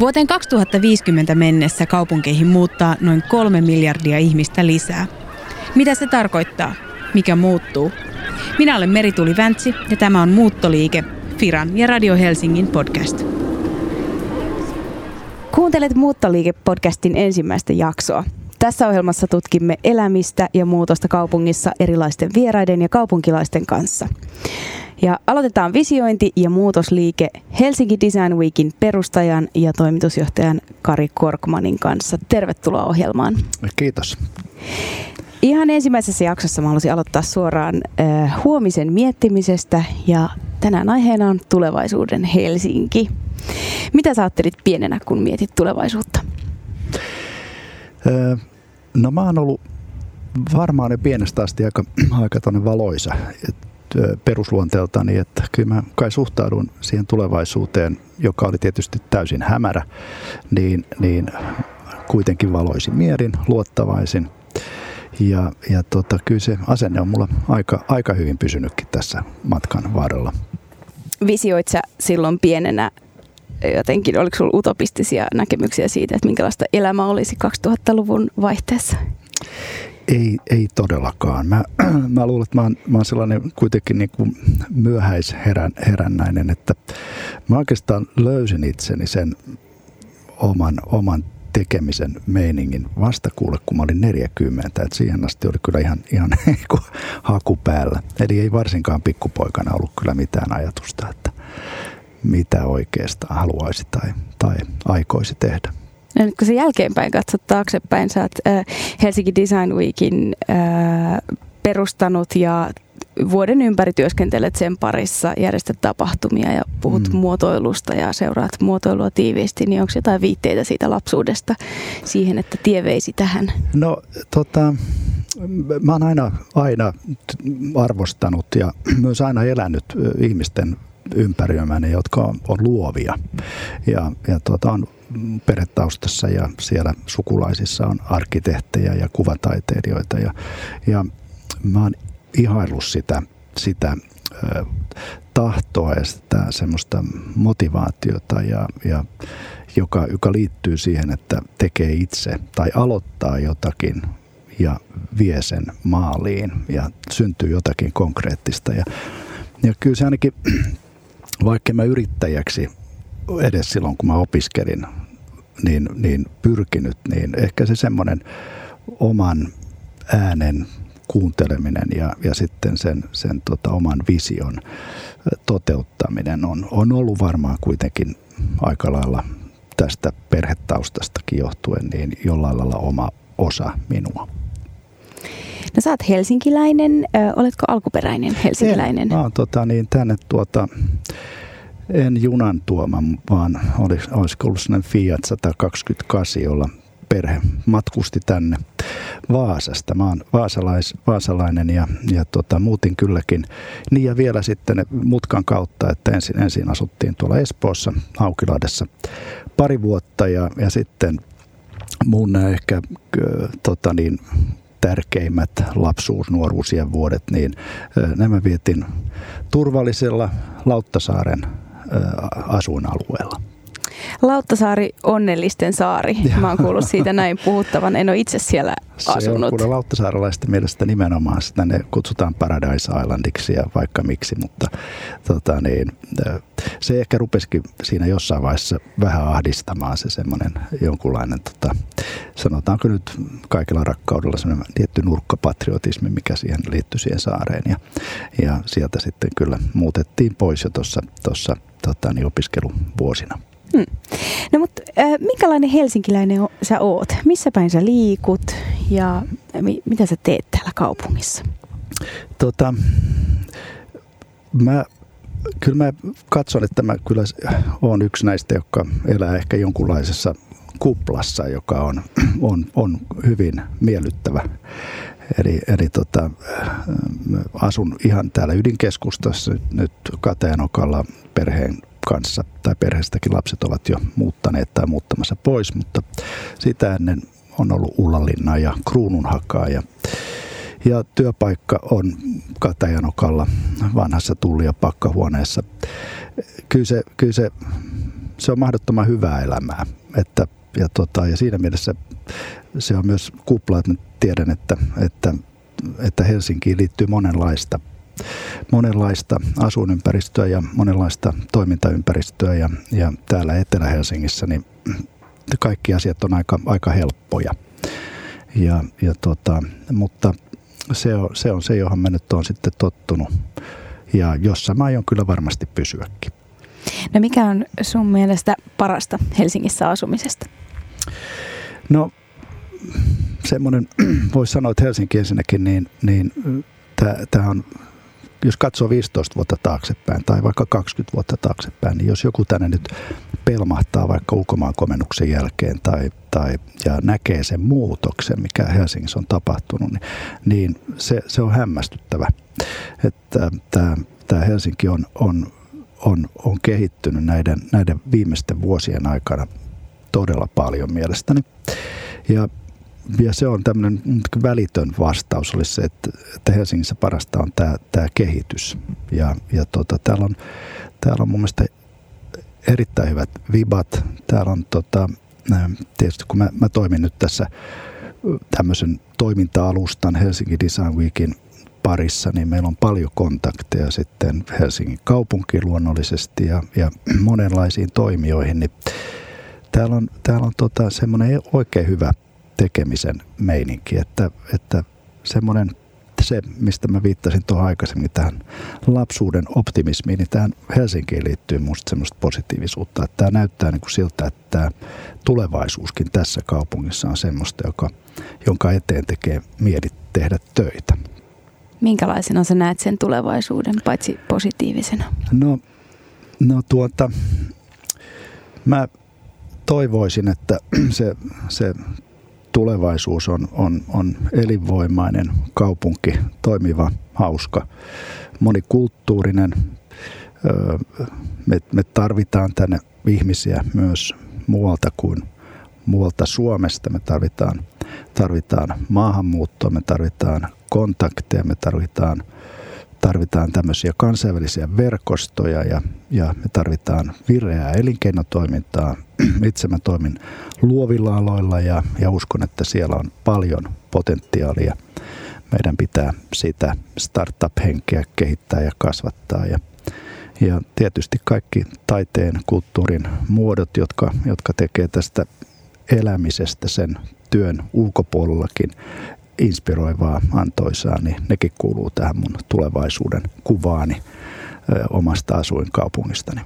Vuoteen 2050 mennessä kaupunkeihin muuttaa noin kolme miljardia ihmistä lisää. Mitä se tarkoittaa? Mikä muuttuu? Minä olen Merituli Väntsi ja tämä on Muuttoliike, Firan ja Radio Helsingin podcast. Kuuntelet Muuttoliike-podcastin ensimmäistä jaksoa. Tässä ohjelmassa tutkimme elämistä ja muutosta kaupungissa erilaisten vieraiden ja kaupunkilaisten kanssa. Ja aloitetaan visiointi- ja muutosliike Helsinki Design Weekin perustajan ja toimitusjohtajan Kari Korkmanin kanssa. Tervetuloa ohjelmaan. Kiitos. Ihan ensimmäisessä jaksossa mä haluaisin aloittaa suoraan äh, huomisen miettimisestä ja tänään aiheena on tulevaisuuden Helsinki. Mitä sä ajattelit pienenä, kun mietit tulevaisuutta? No mä oon ollut varmaan jo pienestä asti aika, aika valoisa perusluonteeltani, että kyllä mä kai suhtaudun siihen tulevaisuuteen, joka oli tietysti täysin hämärä, niin, niin kuitenkin valoisin mielin, luottavaisin. Ja, ja tota, kyllä se asenne on mulla aika, aika hyvin pysynytkin tässä matkan varrella. Visioit sä silloin pienenä jotenkin, oliko sinulla utopistisia näkemyksiä siitä, että minkälaista elämä olisi 2000-luvun vaihteessa? Ei, ei todellakaan. Mä, mä luulen, että mä oon, mä oon sellainen kuitenkin niin kuin myöhäisherännäinen, että mä oikeastaan löysin itseni sen oman, oman tekemisen meiningin vasta kuule, kun mä olin 40. Et siihen asti oli kyllä ihan, ihan haku päällä. Eli ei varsinkaan pikkupoikana ollut kyllä mitään ajatusta, että mitä oikeastaan haluaisi tai, tai aikoisi tehdä. Ja nyt kun sä jälkeenpäin katsot taaksepäin, sä oot äh, Helsinki Design Weekin äh, perustanut ja vuoden ympäri työskentelet sen parissa, järjestät tapahtumia ja puhut mm. muotoilusta ja seuraat muotoilua tiiviisti, niin onko jotain viitteitä siitä lapsuudesta siihen, että tie veisi tähän? No tota, mä oon aina, aina arvostanut ja myös aina elänyt ihmisten ympäriömäni, jotka on, on luovia. Ja, ja tuota, on perhetaustassa ja siellä sukulaisissa on arkkitehtejä ja kuvataiteilijoita. Ja, ja mä oon ihaillut sitä, sitä ö, tahtoa ja sitä semmoista motivaatiota, ja, ja joka, joka liittyy siihen, että tekee itse tai aloittaa jotakin ja vie sen maaliin ja syntyy jotakin konkreettista. Ja, ja kyllä se ainakin vaikka mä yrittäjäksi edes silloin, kun mä opiskelin, niin, niin pyrkinyt, niin ehkä se semmoinen oman äänen kuunteleminen ja, ja sitten sen, sen tota oman vision toteuttaminen on, on ollut varmaan kuitenkin aika lailla tästä perhetaustastakin johtuen niin jollain lailla oma osa minua. No sä oot helsinkiläinen. Ö, oletko alkuperäinen helsinkiläinen? En, mä oon tota, niin, tänne tuota, en junan tuoma, vaan olis, olisiko ollut sellainen Fiat 128, jolla perhe matkusti tänne Vaasasta. Mä oon vaasalais, vaasalainen ja, ja tota, muutin kylläkin. Niin ja vielä sitten mutkan kautta, että ensin, ensin asuttiin tuolla Espoossa, Haukilahdessa pari vuotta ja, ja sitten mun ehkä tota niin, tärkeimmät lapsuus, nuoruusien vuodet, niin nämä vietin turvallisella Lauttasaaren asuinalueella. Lauttasaari onnellisten saari. Mä oon kuullut siitä näin puhuttavan. En ole itse siellä asunut. Se on lauttasaaralaisten mielestä nimenomaan sitä ne kutsutaan Paradise Islandiksi ja vaikka miksi, mutta tota niin, se ehkä rupesikin siinä jossain vaiheessa vähän ahdistamaan se semmoinen jonkunlainen, tota, sanotaanko nyt kaikilla rakkaudella semmoinen tietty nurkkapatriotismi, mikä siihen liittyy siihen saareen ja, ja sieltä sitten kyllä muutettiin pois jo tuossa tota, niin opiskeluvuosina. Hmm. No mutta äh, minkälainen helsinkiläinen sä oot? Missä päin sä liikut ja mi- mitä sä teet täällä kaupungissa? Tota, mä, kyllä mä katson, että mä kyllä on yksi näistä, joka elää ehkä jonkunlaisessa kuplassa, joka on, on, on hyvin miellyttävä. Eli, eli tota, asun ihan täällä ydinkeskustassa nyt Kateanokalla perheen kanssa, tai perheestäkin lapset ovat jo muuttaneet tai muuttamassa pois, mutta sitä ennen on ollut Ullalinna ja Kruununhakaa ja, ja työpaikka on Katajanokalla vanhassa tulli- ja pakkahuoneessa. Kyllä se, kyllä se se on mahdottoman hyvää elämää. Että, ja, tota, ja siinä mielessä se on myös kupla, että tiedän, että, että, että Helsinkiin liittyy monenlaista monenlaista asuinympäristöä ja monenlaista toimintaympäristöä ja, ja täällä Etelä-Helsingissä niin kaikki asiat on aika, aika helppoja. Ja, ja tota, mutta se on, se on se, johon mä nyt olen sitten tottunut ja jossa mä aion kyllä varmasti pysyäkin. No mikä on sun mielestä parasta Helsingissä asumisesta? No semmoinen, voisi sanoa, että Helsinki ensinnäkin, niin, niin tämä on jos katsoo 15 vuotta taaksepäin tai vaikka 20 vuotta taaksepäin, niin jos joku tänne nyt pelmahtaa vaikka ulkomaan komennuksen jälkeen tai, tai ja näkee sen muutoksen, mikä Helsingissä on tapahtunut, niin, niin se, se on hämmästyttävä. Että tämä, tämä Helsinki on, on, on, on kehittynyt näiden, näiden viimeisten vuosien aikana todella paljon mielestäni. Ja ja se on tämmöinen välitön vastaus olisi se, että, että Helsingissä parasta on tämä, tämä kehitys. Ja, ja tota, täällä, on, täällä on mun mielestä erittäin hyvät vibat. Täällä on tota, tietysti kun mä, mä toimin nyt tässä tämmöisen toiminta-alustan Helsinki Design Weekin parissa, niin meillä on paljon kontakteja sitten Helsingin kaupunkiin luonnollisesti ja, ja monenlaisiin toimijoihin. Niin täällä on, täällä on tota semmoinen oikein hyvä tekemisen meininki, että, että semmoinen se, mistä mä viittasin tuohon aikaisemmin, tähän lapsuuden optimismiin, niin tähän Helsinkiin liittyy musta semmoista positiivisuutta. Että tämä näyttää niin kuin siltä, että tämä tulevaisuuskin tässä kaupungissa on semmoista, joka, jonka eteen tekee mieli tehdä töitä. Minkälaisena sä näet sen tulevaisuuden, paitsi positiivisena? No, no tuota, mä toivoisin, että se, se tulevaisuus on, on, on elinvoimainen kaupunki, toimiva, hauska, monikulttuurinen. Me, me tarvitaan tänne ihmisiä myös muualta kuin muualta Suomesta. Me tarvitaan, tarvitaan maahanmuuttoa, me tarvitaan kontakteja, me tarvitaan – tarvitaan tämmöisiä kansainvälisiä verkostoja ja, ja me tarvitaan vireää elinkeinotoimintaa. Itse mä toimin luovilla aloilla ja, ja uskon, että siellä on paljon potentiaalia. Meidän pitää sitä startup-henkeä kehittää ja kasvattaa ja, ja tietysti kaikki taiteen, kulttuurin muodot, jotka, jotka tekee tästä elämisestä sen työn ulkopuolellakin inspiroivaa, antoisaa, niin nekin kuuluu tähän mun tulevaisuuden kuvaani omasta asuinkaupungistani.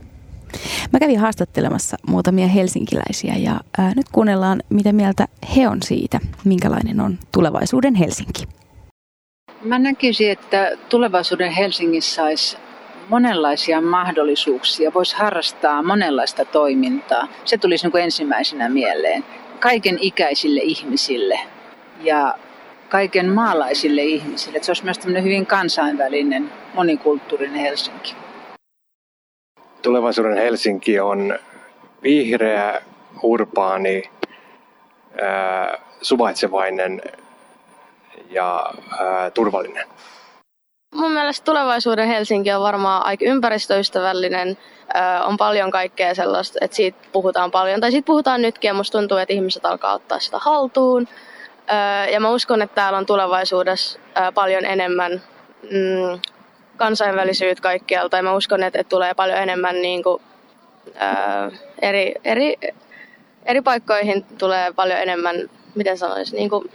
Mä kävin haastattelemassa muutamia helsinkiläisiä ja ää, nyt kuunnellaan, mitä mieltä he on siitä, minkälainen on tulevaisuuden Helsinki. Mä näkisin, että tulevaisuuden Helsingissä olisi monenlaisia mahdollisuuksia, voisi harrastaa monenlaista toimintaa. Se tulisi niin kuin ensimmäisenä mieleen. Kaiken ikäisille ihmisille. Ja kaiken maalaisille ihmisille. Että se olisi myös hyvin kansainvälinen, monikulttuurinen Helsinki. Tulevaisuuden Helsinki on vihreä, urbaani, ää, suvaitsevainen ja ää, turvallinen. Mun mielestä tulevaisuuden Helsinki on varmaan aika ympäristöystävällinen. on paljon kaikkea sellaista, että siitä puhutaan paljon. Tai siitä puhutaan nytkin ja musta tuntuu, että ihmiset alkaa ottaa sitä haltuun. Ja mä uskon, että täällä on tulevaisuudessa paljon enemmän mm, kansainvälisyyttä kaikkialta. Ja mä uskon, että, tulee paljon enemmän niin kuin, eri, eri, eri paikkoihin tulee paljon enemmän, miten sanoisin, niin kuin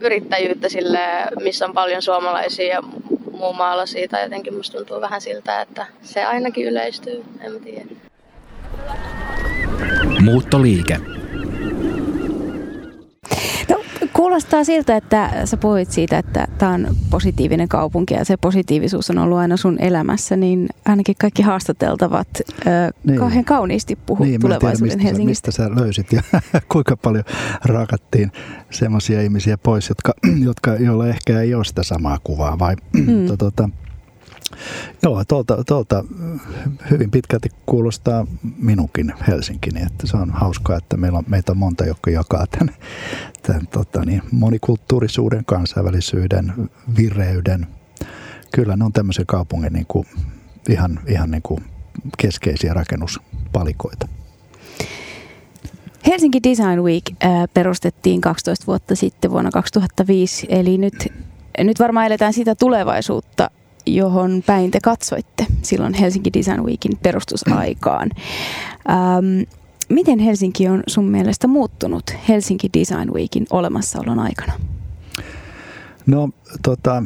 yrittäjyyttä sille, missä on paljon suomalaisia ja muun maalla siitä. Jotenkin musta tuntuu vähän siltä, että se ainakin yleistyy, en mä tiedä. Muuttoliike. Kuulostaa siltä, että sä puhuit siitä, että tämä on positiivinen kaupunki ja se positiivisuus on ollut aina sun elämässä, niin ainakin kaikki haastateltavat äh, niin. kauhean kauniisti puhuu niin, tulevaisuuden tiedä, mistä Helsingistä. Sä, mistä sä löysit ja kuinka paljon rakattiin semmoisia ihmisiä pois, jotka, jotka, joilla ehkä ei ole sitä samaa kuvaa vai mm. tota, Joo, tuolta, tuolta hyvin pitkälti kuulostaa minunkin Helsinkini, että se on hauskaa, että meillä on, meitä on monta, jotka jakaa tämän, tämän tota, niin, monikulttuurisuuden, kansainvälisyyden, vireyden. Kyllä ne on tämmöisen kaupungin niin kuin, ihan, ihan niin kuin keskeisiä rakennuspalikoita. Helsinki Design Week äh, perustettiin 12 vuotta sitten vuonna 2005, eli nyt, nyt varmaan eletään sitä tulevaisuutta, johon päin te katsoitte silloin Helsinki Design Weekin perustusaikaan. Ähm, miten Helsinki on sun mielestä muuttunut Helsinki Design Weekin olemassaolon aikana? No, tota,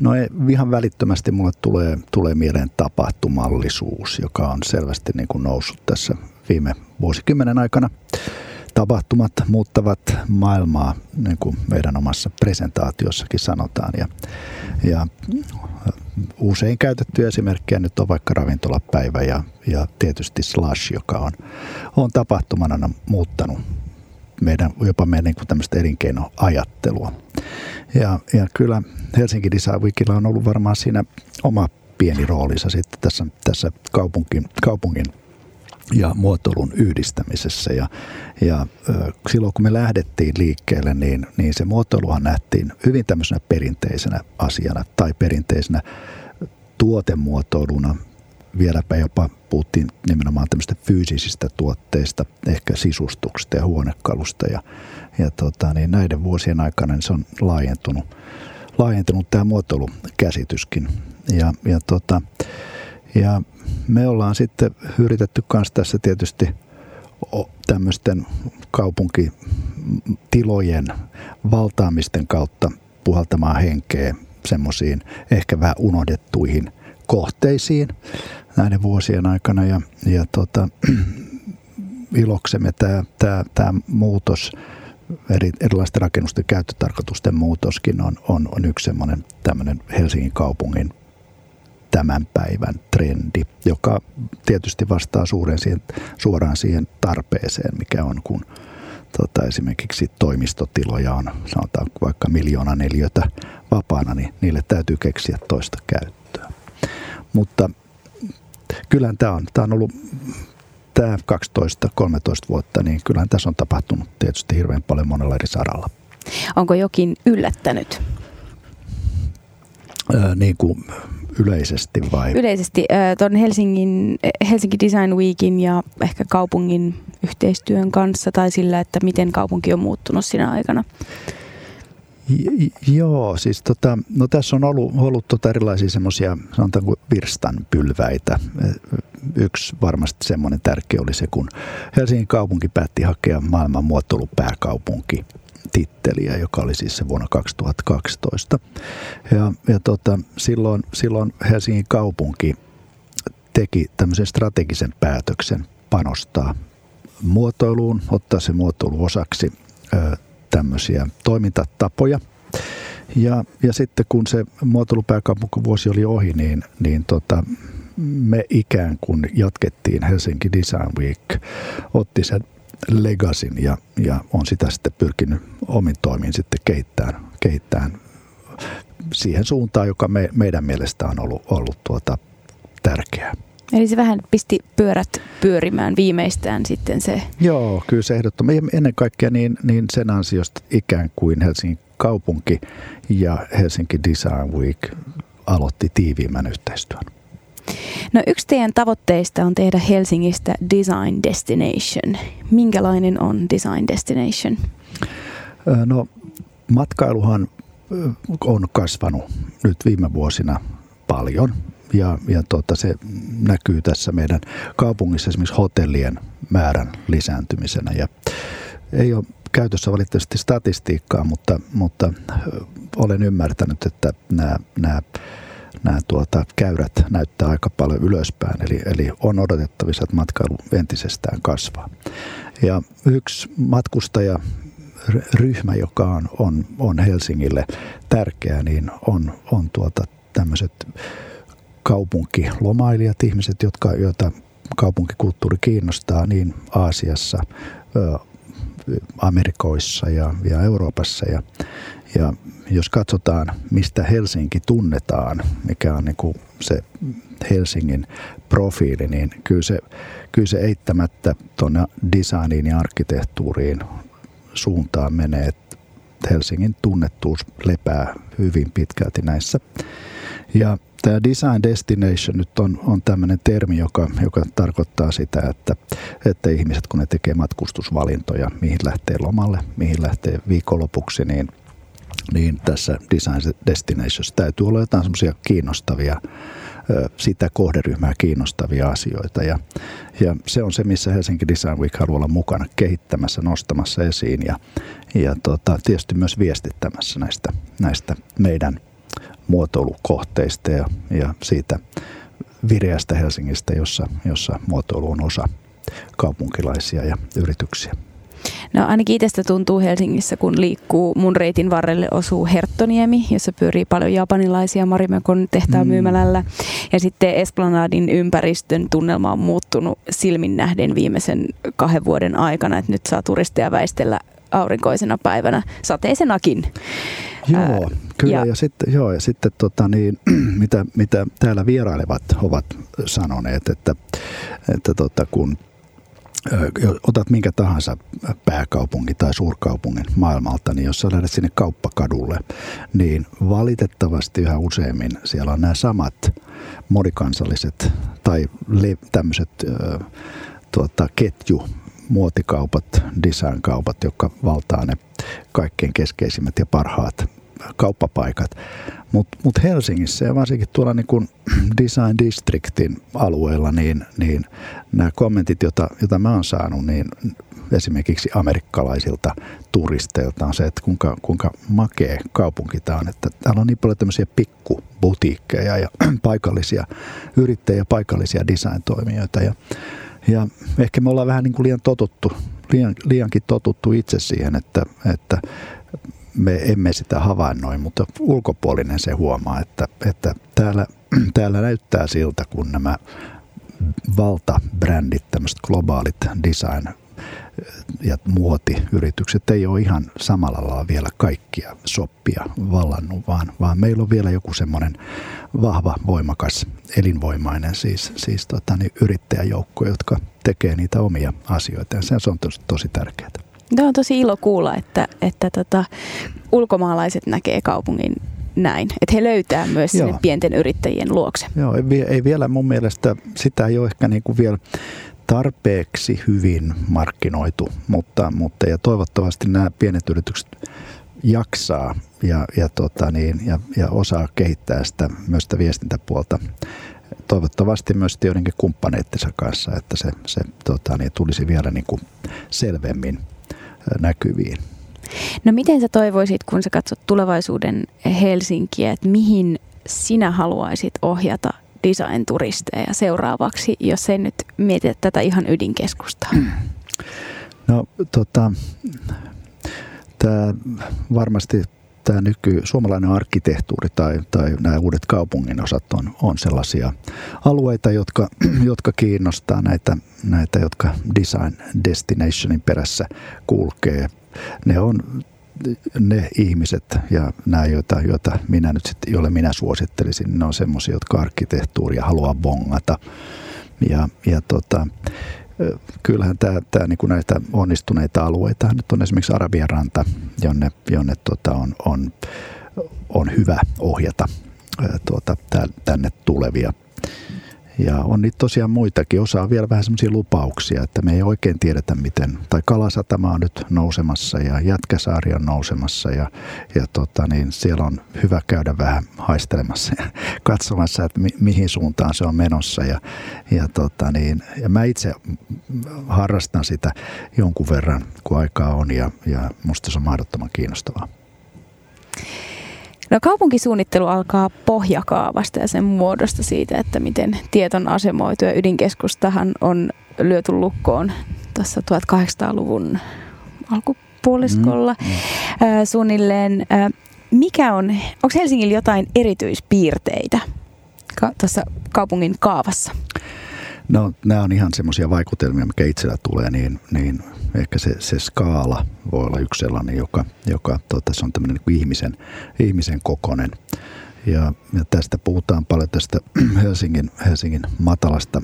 no ei, ihan välittömästi mulle tulee, tulee mieleen tapahtumallisuus, joka on selvästi niin kuin noussut tässä viime vuosikymmenen aikana. Tapahtumat muuttavat maailmaa, niin kuin meidän omassa presentaatiossakin sanotaan. Ja, ja usein käytetty esimerkkejä nyt on vaikka ravintolapäivä ja, ja tietysti Slash, joka on, on tapahtumana muuttanut meidän, jopa meidän niin tämmöistä elinkeinoajattelua. Ja, ja kyllä Helsinki Design Weekillä on ollut varmaan siinä oma pieni roolinsa sitten tässä, tässä kaupunkin, kaupungin ja muotoilun yhdistämisessä. Ja, ja silloin kun me lähdettiin liikkeelle, niin, niin se muotoiluhan nähtiin hyvin tämmöisenä perinteisenä asiana tai perinteisenä tuotemuotoiluna. Vieläpä jopa puhuttiin nimenomaan tämmöistä fyysisistä tuotteista, ehkä sisustuksesta ja huonekalusta. Ja, ja tota, niin näiden vuosien aikana niin se on laajentunut, laajentunut tämä muotoilukäsityskin. Ja, ja tota, ja me ollaan sitten yritetty myös tässä tietysti tämmöisten kaupunkitilojen valtaamisten kautta puhaltamaan henkeä semmoisiin ehkä vähän unohdettuihin kohteisiin näiden vuosien aikana. Ja, ja tota, iloksemme tämä, tämä, tämä muutos, eri, erilaisten rakennusten käyttötarkoitusten muutoskin on, on, on yksi semmoinen tämmöinen Helsingin kaupungin tämän päivän trendi, joka tietysti vastaa suuren siihen, suoraan siihen tarpeeseen, mikä on, kun tota, esimerkiksi toimistotiloja on, sanotaan vaikka miljoona neliötä vapaana, niin niille täytyy keksiä toista käyttöä. Mutta kyllä tämä on, tämä on ollut tämä 12-13 vuotta, niin kyllähän tässä on tapahtunut tietysti hirveän paljon monella eri saralla. Onko jokin yllättänyt? Ää, niin kuin yleisesti vai? Yleisesti tuon Helsingin, Helsinki Design Weekin ja ehkä kaupungin yhteistyön kanssa tai sillä, että miten kaupunki on muuttunut siinä aikana. J- joo, siis tota, no tässä on ollut, ollut tota erilaisia semmoisia, sanotaanko virstanpylväitä. Yksi varmasti semmoinen tärkeä oli se, kun Helsingin kaupunki päätti hakea maailman muotoilupääkaupunki titteliä, joka oli siis se vuonna 2012. Ja, ja tota, silloin, silloin Helsingin kaupunki teki tämmöisen strategisen päätöksen panostaa muotoiluun, ottaa se muotoilu osaksi ö, tämmöisiä toimintatapoja. Ja, ja sitten kun se vuosi oli ohi, niin, niin tota, me ikään kuin jatkettiin Helsinki Design Week, otti sen legasin ja, ja on sitä sitten pyrkinyt omin toimin sitten kehittämään, kehittämään siihen suuntaan, joka me, meidän mielestä on ollut, ollut tuota, tärkeää. Eli se vähän pisti pyörät pyörimään viimeistään sitten se. Joo, kyllä se ehdottomasti. Ennen kaikkea niin, niin sen ansiosta ikään kuin Helsingin kaupunki ja Helsinki Design Week aloitti tiiviimmän yhteistyön. No yksi teidän tavoitteista on tehdä Helsingistä Design Destination. Minkälainen on Design Destination? No matkailuhan on kasvanut nyt viime vuosina paljon ja, ja tuota, se näkyy tässä meidän kaupungissa esimerkiksi hotellien määrän lisääntymisenä ja ei ole käytössä valitettavasti statistiikkaa, mutta, mutta olen ymmärtänyt, että nämä, nämä nämä tuota, käyrät näyttää aika paljon ylöspäin, eli, eli on odotettavissa, että matkailu entisestään kasvaa. Ja yksi matkustaja ryhmä, joka on, on, on Helsingille tärkeä, niin on, on tuota, tämmöiset kaupunkilomailijat, ihmiset, jotka, joita kaupunkikulttuuri kiinnostaa niin Aasiassa, Amerikoissa ja, ja Euroopassa. Ja, ja jos katsotaan, mistä Helsinki tunnetaan, mikä on niin kuin se Helsingin profiili, niin kyllä se, kyllä se eittämättä tuonne designiin ja arkkitehtuuriin suuntaan menee, että Helsingin tunnettuus lepää hyvin pitkälti näissä. Ja tämä design destination nyt on, on tämmöinen termi, joka, joka tarkoittaa sitä, että, että ihmiset kun ne tekee matkustusvalintoja, mihin lähtee lomalle, mihin lähtee viikonlopuksi, niin, niin tässä design destinations täytyy olla jotain semmoisia kiinnostavia sitä kohderyhmää kiinnostavia asioita. Ja, ja se on se, missä Helsinki Design Week haluaa olla mukana kehittämässä, nostamassa esiin ja, ja tota, tietysti myös viestittämässä näistä, näistä meidän muotoilukohteista ja, ja siitä vireästä Helsingistä, jossa, jossa muotoilu on osa kaupunkilaisia ja yrityksiä. No ainakin itsestä tuntuu Helsingissä, kun liikkuu mun reitin varrelle osuu Herttoniemi, jossa pyörii paljon japanilaisia Marimekon tehtaan mm. myymälällä. Ja sitten Esplanadin ympäristön tunnelma on muuttunut silmin nähden viimeisen kahden vuoden aikana, että nyt saa turisteja väistellä aurinkoisena päivänä, sateisenakin. Joo, kyllä. Ja, ja sitten, joo, ja sitten tota, niin, mitä, mitä täällä vierailevat ovat sanoneet, että, että tota, kun otat minkä tahansa pääkaupungin tai suurkaupungin maailmalta, niin jos sä lähdet sinne kauppakadulle, niin valitettavasti yhä useammin siellä on nämä samat monikansalliset tai tämmöiset tuota, ketju muotikaupat, designkaupat, jotka valtaa ne kaikkein keskeisimmät ja parhaat kauppapaikat. Mutta mut Helsingissä ja varsinkin tuolla niin kun Design Districtin alueella, niin, niin nämä kommentit, joita, joita mä oon saanut, niin esimerkiksi amerikkalaisilta turisteilta on se, että kuinka, kuinka makea kaupunki tämä on. Että täällä on niin paljon tämmöisiä pikkubutiikkeja ja paikallisia yrittäjiä, paikallisia design-toimijoita. Ja, ja ehkä me ollaan vähän niin kuin liian totuttu, liian, liiankin totuttu itse siihen, että, että me emme sitä havainnoi, mutta ulkopuolinen se huomaa, että, että täällä, täällä näyttää siltä, kun nämä valtabrändit, tämmöiset globaalit design ja muotiyritykset ei ole ihan samalla lailla vielä kaikkia soppia vallannut, vaan, vaan meillä on vielä joku semmoinen vahva, voimakas, elinvoimainen siis, siis tota, niin yrittäjäjoukko, jotka tekee niitä omia asioita ja se on tosi, tosi tärkeää. Tämä on tosi ilo kuulla, että, että tota, ulkomaalaiset näkee kaupungin näin, että he löytää myös sinne Joo. pienten yrittäjien luokse. Joo, ei, ei vielä mun mielestä, sitä ei ole ehkä niin kuin vielä tarpeeksi hyvin markkinoitu, mutta, mutta ja toivottavasti nämä pienet yritykset jaksaa ja, ja, tota niin, ja, ja osaa kehittää sitä, myös sitä viestintäpuolta toivottavasti myös joidenkin kumppaneittensa kanssa, että se, se tota, niin, tulisi vielä niin kuin selvemmin näkyviin. No miten sä toivoisit, kun sä katsot tulevaisuuden Helsinkiä, että mihin sinä haluaisit ohjata design-turisteja seuraavaksi, jos ei nyt mietitä tätä ihan ydinkeskustaa? No tota, tämä varmasti tämä nyky suomalainen arkkitehtuuri tai, tai nämä uudet kaupungin osat on, on sellaisia alueita, jotka, jotka kiinnostaa näitä, näitä, jotka design destinationin perässä kulkee. Ne on ne ihmiset ja nämä, joita, joita minä nyt sitten, joille minä suosittelisin, ne on semmoisia, jotka arkkitehtuuria haluaa bongata. Ja, ja tota, kyllähän tämä, tämä niin kuin näitä onnistuneita alueita nyt on esimerkiksi Arabian ranta, jonne, jonne tota on, on, on hyvä ohjata tuota, tänne tulevia ja on niitä tosiaan muitakin. Osa on vielä vähän semmoisia lupauksia, että me ei oikein tiedetä miten. Tai Kalasatama on nyt nousemassa ja Jätkäsaari on nousemassa ja, ja tota, niin siellä on hyvä käydä vähän haistelemassa ja katsomassa, että mi, mihin suuntaan se on menossa. Ja, ja, tota, niin, ja mä itse harrastan sitä jonkun verran, kun aikaa on ja, ja musta se on mahdottoman kiinnostavaa. No kaupunkisuunnittelu alkaa pohjakaavasta ja sen muodosta siitä, että miten tieton asemoitu ja ydinkeskustahan on lyöty lukkoon tuossa 1800-luvun alkupuoliskolla mm, mm. suunnilleen. Mikä on, onko Helsingillä jotain erityispiirteitä tuossa kaupungin kaavassa? No nämä on ihan semmoisia vaikutelmia, mikä itsellä tulee, niin, niin ehkä se, se skaala voi olla yksi sellainen, joka, joka tota, se on tämmöinen niin ihmisen, ihmisen kokonen. Ja, ja tästä puhutaan paljon tästä Helsingin, Helsingin matalasta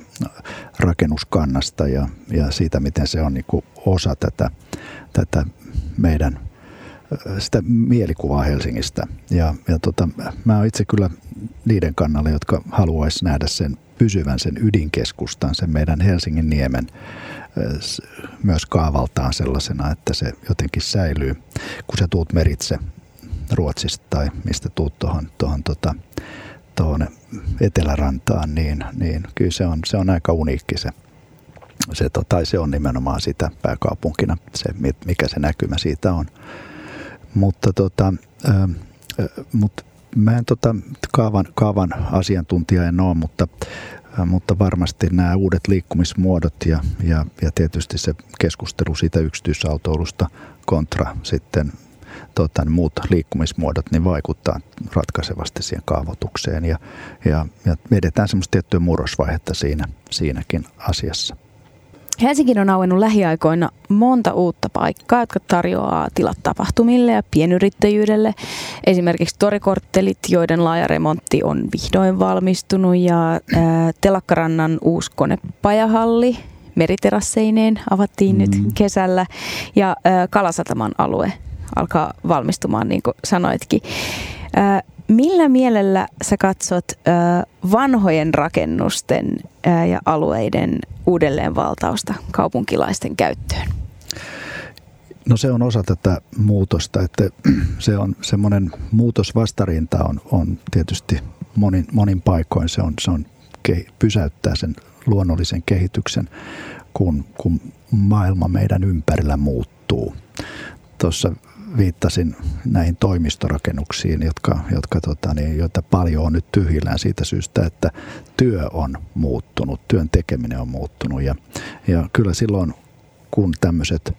rakennuskannasta ja, ja siitä, miten se on niin kuin osa tätä, tätä meidän sitä mielikuvaa Helsingistä. Ja, ja tota, mä oon itse kyllä niiden kannalla, jotka haluaisi nähdä sen pysyvän sen ydinkeskustan, sen meidän Helsingin niemen myös kaavaltaan sellaisena, että se jotenkin säilyy, kun sä tuut meritse Ruotsista tai mistä tuut tuohon, tuohon tota, tuohon Etelärantaan, niin, niin kyllä se on, se on aika uniikki se, se, tota, se on nimenomaan sitä pääkaupunkina, se, mikä se näkymä siitä on. Mutta tota, ä, mut mä en tota, kaavan, kaavan asiantuntija en ole, mutta, mutta varmasti nämä uudet liikkumismuodot ja, ja, ja tietysti se keskustelu siitä yksityisautoilusta kontra sitten tota, muut liikkumismuodot niin vaikuttaa ratkaisevasti siihen kaavoitukseen ja, ja, ja vedetään semmoista tiettyä murrosvaihetta siinä, siinäkin asiassa. Helsinki on auennut lähiaikoina monta uutta paikkaa, jotka tarjoaa tilat tapahtumille ja pienyrittäjyydelle. Esimerkiksi torikorttelit, joiden laaja remontti on vihdoin valmistunut ja ää, Telakkarannan uusi konepajahalli meriterasseineen avattiin mm. nyt kesällä ja ää, Kalasataman alue alkaa valmistumaan, niin kuin sanoitkin. Ää, millä mielellä sä katsot ää, vanhojen rakennusten ää, ja alueiden uudelleenvaltausta kaupunkilaisten käyttöön? No se on osa tätä muutosta, että se on semmoinen muutosvastarinta on, on tietysti monin, monin paikoin se on, se on pysäyttää sen luonnollisen kehityksen, kun, kun maailma meidän ympärillä muuttuu. Tuossa viittasin näihin toimistorakennuksiin, jotka, jotka tota, niin, joita paljon on nyt tyhjillään siitä syystä, että työ on muuttunut, työn tekeminen on muuttunut. Ja, ja kyllä silloin, kun tämmöiset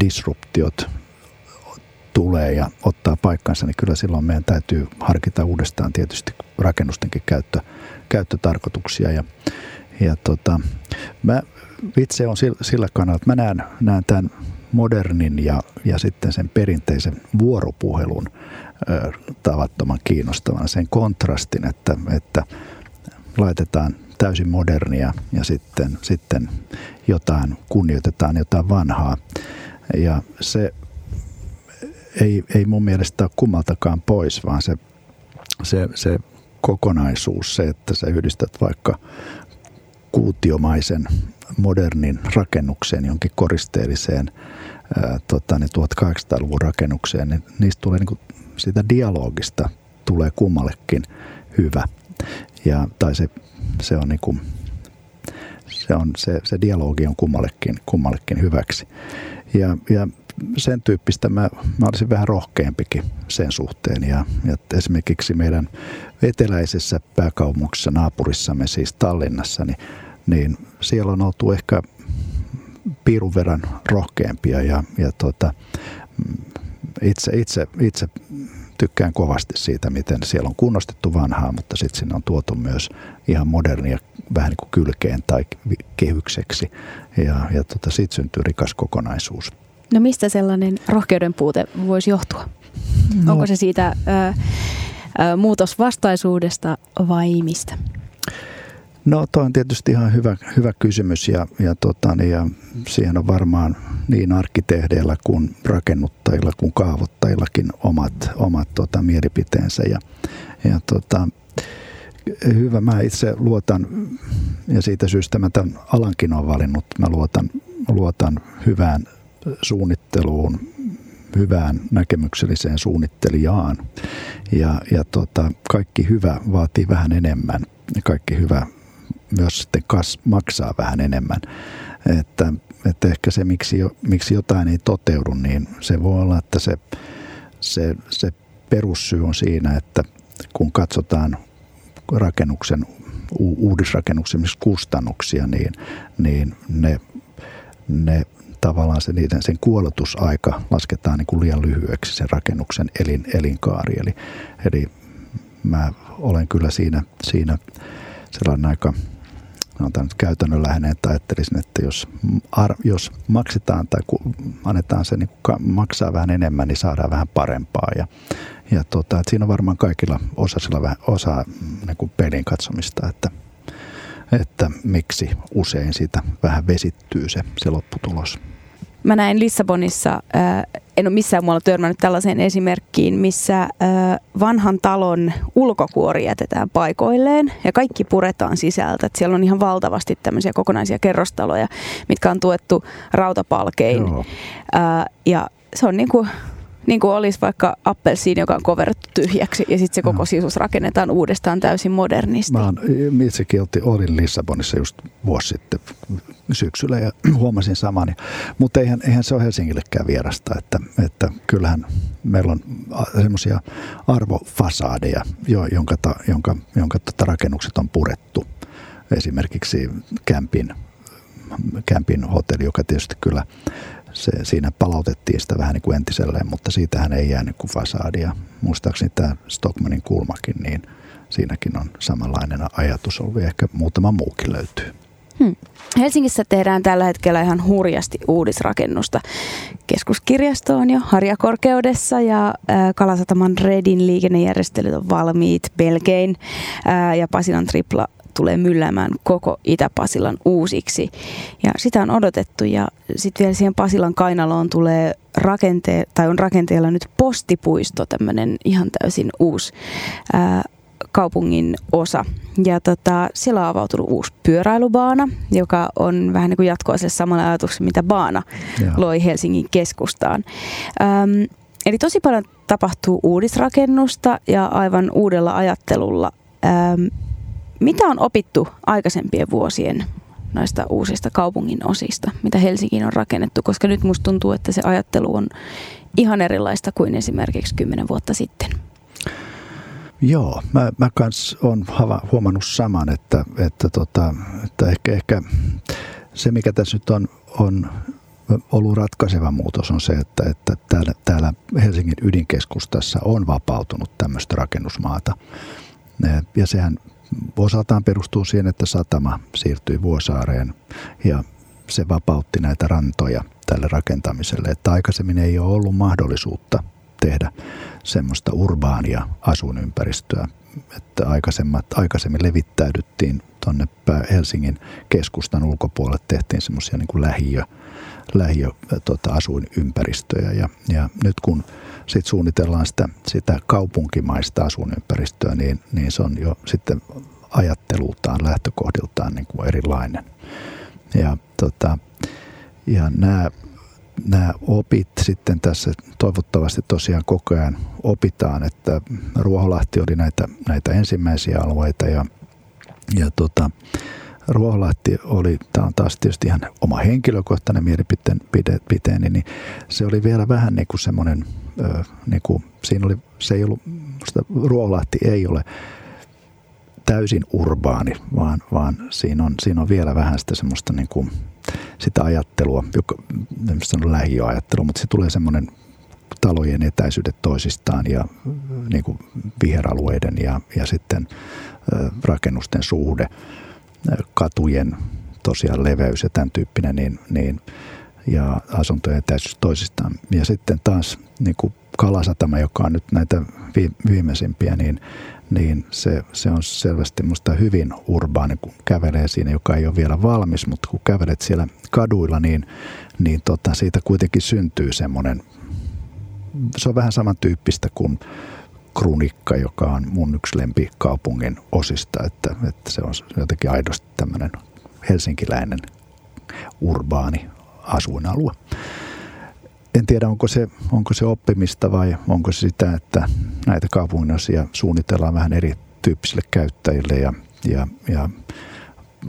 disruptiot tulee ja ottaa paikkansa, niin kyllä silloin meidän täytyy harkita uudestaan tietysti rakennustenkin käyttö, käyttötarkoituksia. Ja, ja tota, mä itse on sillä kannalla, että mä näen, näen tämän modernin ja, ja sitten sen perinteisen vuoropuhelun ö, tavattoman kiinnostavan sen kontrastin, että, että laitetaan täysin modernia ja sitten, sitten jotain, kunnioitetaan jotain vanhaa. Ja se ei, ei mun mielestä ole kummaltakaan pois, vaan se, se, se kokonaisuus, se, että sä yhdistät vaikka kuutiomaisen modernin rakennukseen, jonkin koristeelliseen tota, niin 1800-luvun rakennukseen, niin niistä tulee niin sitä dialogista tulee kummallekin hyvä. Ja, tai se, se on niin kuin, se, on, se, se dialogi on kummallekin, kummallekin hyväksi. Ja, ja sen tyyppistä mä, mä olisin vähän rohkeampikin sen suhteen. Ja, ja esimerkiksi meidän eteläisessä pääkaupungissa naapurissamme, siis Tallinnassa, niin niin siellä on oltu ehkä piirun verran rohkeampia ja, ja tota, itse, itse, itse tykkään kovasti siitä, miten siellä on kunnostettu vanhaa, mutta sitten sinne on tuotu myös ihan modernia vähän niin kuin kylkeen tai kehykseksi ja, ja tota, siitä syntyy rikas kokonaisuus. No mistä sellainen rohkeuden puute voisi johtua? No, Onko se siitä ö, ö, muutosvastaisuudesta vai mistä? No tuo on tietysti ihan hyvä, hyvä kysymys ja, ja, tota, niin, ja siihen on varmaan niin arkkitehdeillä kuin rakennuttajilla kuin kaavoittajillakin omat, omat tota, mielipiteensä. Ja, ja tota, hyvä, mä itse luotan, ja siitä syystä mä tämän alankin olen valinnut, mä luotan, luotan hyvään suunnitteluun, hyvään näkemykselliseen suunnittelijaan. Ja, ja tota, kaikki hyvä vaatii vähän enemmän. Kaikki hyvä myös sitten kas, maksaa vähän enemmän. Että, että ehkä se, miksi, miksi jotain ei toteudu, niin se voi olla, että se, se, se perussyy on siinä, että kun katsotaan rakennuksen, uudisrakennuksen kustannuksia, niin, niin ne, ne tavallaan se niiden, sen kuoletusaika lasketaan niin kuin liian lyhyeksi sen rakennuksen elin, elinkaari. Eli, eli mä olen kyllä siinä, siinä sellainen aika sanotaan nyt käytännönläheinen, että ajattelisin, että jos, ar, jos maksetaan tai annetaan se niin maksaa vähän enemmän, niin saadaan vähän parempaa. Ja, ja tota, että siinä on varmaan kaikilla osasilla vähän osa niin pelin katsomista, että, että miksi usein siitä vähän vesittyy se, se lopputulos. Mä näin Lissabonissa, ää, en ole missään muualla törmännyt tällaiseen esimerkkiin, missä ää, vanhan talon ulkokuori jätetään paikoilleen ja kaikki puretaan sisältä. Et siellä on ihan valtavasti tämmöisiä kokonaisia kerrostaloja, mitkä on tuettu rautapalkein. Ää, ja se on niin kuin niin kuin olisi vaikka appelsiini, joka on koverrettu tyhjäksi ja sitten se koko sisus rakennetaan uudestaan täysin modernisti. Mä itsekin olin Lissabonissa just vuosi sitten syksyllä ja huomasin saman. Mutta eihän, eihän se ole Helsingillekään vierasta, että, että kyllähän meillä on semmoisia arvofasaadeja, jo, jonka, ta, jonka, jonka tota rakennukset on purettu. Esimerkiksi Kämpin, Kämpin hotelli, joka tietysti kyllä se, siinä palautettiin sitä vähän niin kuin entiselleen, mutta siitähän ei jäänyt kuin fasadia. Muistaakseni tämä Stockmanin kulmakin, niin siinäkin on samanlainen ajatus ollut, ehkä muutama muukin löytyy. Hmm. Helsingissä tehdään tällä hetkellä ihan hurjasti uudisrakennusta. Keskuskirjasto on jo harjakorkeudessa ja Kalasataman Redin liikennejärjestelyt on valmiit pelkein ja Pasilan tripla tulee mylläämään koko Itä-Pasilan uusiksi. Ja sitä on odotettu ja sitten vielä siihen Pasilan kainaloon tulee rakente- tai on rakenteella nyt postipuisto, tämmöinen ihan täysin uusi ää, kaupungin osa. Ja tota, siellä on avautunut uusi pyöräilubaana, joka on vähän niin kuin jatkoa sille samalle ajatukselle, mitä baana ja. loi Helsingin keskustaan. Öm, eli tosi paljon tapahtuu uudisrakennusta ja aivan uudella ajattelulla. Öm, mitä on opittu aikaisempien vuosien näistä uusista kaupungin osista, mitä Helsinkiin on rakennettu, koska nyt musta tuntuu, että se ajattelu on ihan erilaista kuin esimerkiksi kymmenen vuotta sitten. Joo, mä, mä kans on huomannut saman, että, että, tota, että ehkä, ehkä se mikä tässä nyt on, on ollut ratkaiseva muutos on se, että, että täällä, täällä Helsingin ydinkeskustassa on vapautunut tämmöistä rakennusmaata. Ja sehän osaltaan perustuu siihen, että satama siirtyi Vuosaareen ja se vapautti näitä rantoja tälle rakentamiselle. Että aikaisemmin ei ole ollut mahdollisuutta tehdä semmoista urbaania asuinympäristöä. Että aikaisemmat, aikaisemmin levittäydyttiin tuonne Helsingin keskustan ulkopuolelle, tehtiin semmoisia niin lähiö, lähiö tota, asuinympäristöjä. Ja, ja nyt kun sit suunnitellaan sitä, sitä kaupunkimaista asuinympäristöä, niin, niin se on jo sitten ajattelultaan, lähtökohdiltaan niin kuin erilainen. Ja, tota, ja nämä nämä opit sitten tässä toivottavasti tosiaan koko ajan opitaan, että Ruoholahti oli näitä, näitä ensimmäisiä alueita ja, ja tota, Ruoholahti oli, tämä on taas tietysti ihan oma henkilökohtainen mielipiteeni, niin se oli vielä vähän niin kuin semmoinen, niin kuin, siinä oli, se ei ollut, Ruoholahti ei ole täysin urbaani, vaan, vaan siinä, on, siinä on vielä vähän sitä semmoista niin kuin, sitä ajattelua, joka on lähiöajattelu, mutta se tulee semmoinen talojen etäisyydet toisistaan ja niin kuin viheralueiden ja, ja sitten rakennusten suhde, katujen tosiaan leveys ja tämän tyyppinen, niin, niin ja asuntojen etäisyys toisistaan. Ja sitten taas niin kuin Kalasatama, joka on nyt näitä viimeisimpiä, niin niin se, se on selvästi musta hyvin urbaani, kun kävelee siinä, joka ei ole vielä valmis, mutta kun kävelet siellä kaduilla, niin, niin tota, siitä kuitenkin syntyy semmoinen, se on vähän samantyyppistä kuin Krunikka, joka on mun yksi lempikaupungin osista, että, että se on jotenkin aidosti tämmöinen helsinkiläinen urbaani asuinalue. En tiedä, onko se, onko se oppimista vai onko se sitä, että näitä kaupunginosia suunnitellaan vähän erityyppisille käyttäjille ja, ja, ja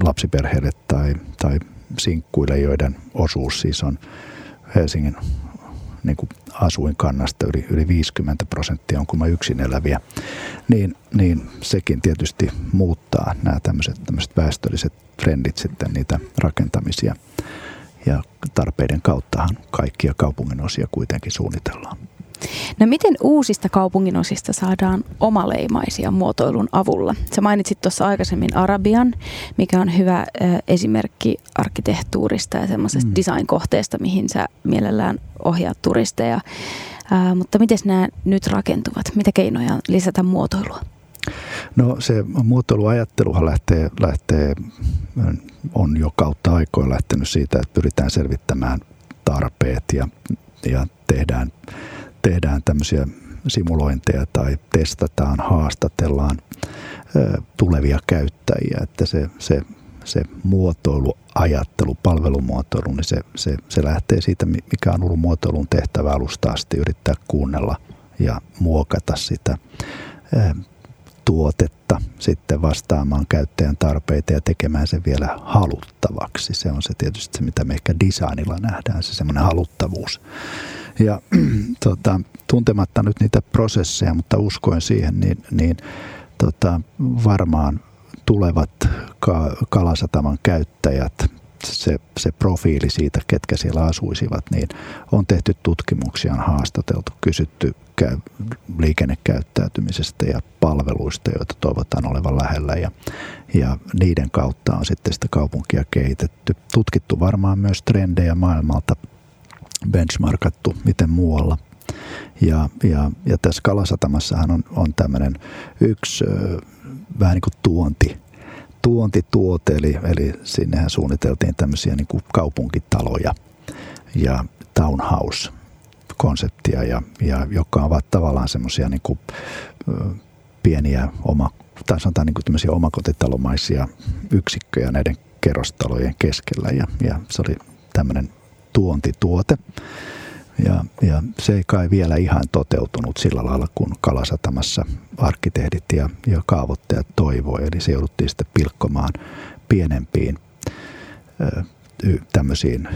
lapsiperheille tai, tai sinkkuille, joiden osuus siis on Helsingin niin kuin asuinkannasta yli, yli 50 prosenttia on kuma yksin eläviä, niin, niin sekin tietysti muuttaa nämä tämmöiset, tämmöiset väestölliset trendit sitten niitä rakentamisia ja tarpeiden kauttahan kaikkia kaupunginosia kuitenkin suunnitellaan. No miten uusista kaupunginosista saadaan omaleimaisia muotoilun avulla? Sä mainitsit tuossa aikaisemmin Arabian, mikä on hyvä esimerkki arkkitehtuurista ja semmoisesta mm. design-kohteesta, mihin sä mielellään ohjaat turisteja. Ää, mutta miten nämä nyt rakentuvat? Mitä keinoja lisätä muotoilua? No se muotoiluajatteluhan lähtee, lähtee, on jo kautta aikoin lähtenyt siitä, että pyritään selvittämään tarpeet ja, ja tehdään, tehdään tämmöisiä simulointeja tai testataan, haastatellaan tulevia käyttäjiä, että se, se, se muotoilu, ajattelu, palvelumuotoilu, niin se, se, se lähtee siitä, mikä on ollut muotoilun tehtävä alusta asti, yrittää kuunnella ja muokata sitä tuotetta sitten vastaamaan käyttäjän tarpeita ja tekemään sen vielä haluttavaksi. Se on se tietysti se, mitä me ehkä designilla nähdään, se semmoinen haluttavuus. Ja tota, tuntematta nyt niitä prosesseja, mutta uskoen siihen, niin, niin tota, varmaan tulevat ka- Kalasataman käyttäjät, se, se profiili siitä, ketkä siellä asuisivat, niin on tehty tutkimuksia, on haastateltu, kysytty liikennekäyttäytymisestä ja palveluista, joita toivotaan olevan lähellä ja, ja niiden kautta on sitten sitä kaupunkia kehitetty. Tutkittu varmaan myös trendejä maailmalta, benchmarkattu, miten muualla. Ja, ja, ja tässä Kalasatamassahan on, on tämmöinen yksi vähän niin kuin tuonti, tuontituote, eli, eli sinnehän suunniteltiin tämmöisiä niin kuin kaupunkitaloja ja townhouse konseptia, ja, ja jotka ovat tavallaan semmoisia niin kuin, pieniä oma, tai sanotaan niin kuin omakotitalomaisia yksikköjä näiden kerrostalojen keskellä, ja, ja se oli tämmöinen tuontituote. Ja, ja se ei kai vielä ihan toteutunut sillä lailla, kun Kalasatamassa arkkitehdit ja, ja kaavoittajat toivoi. Eli se jouduttiin sitten pilkkomaan pienempiin ö, tämmöisiin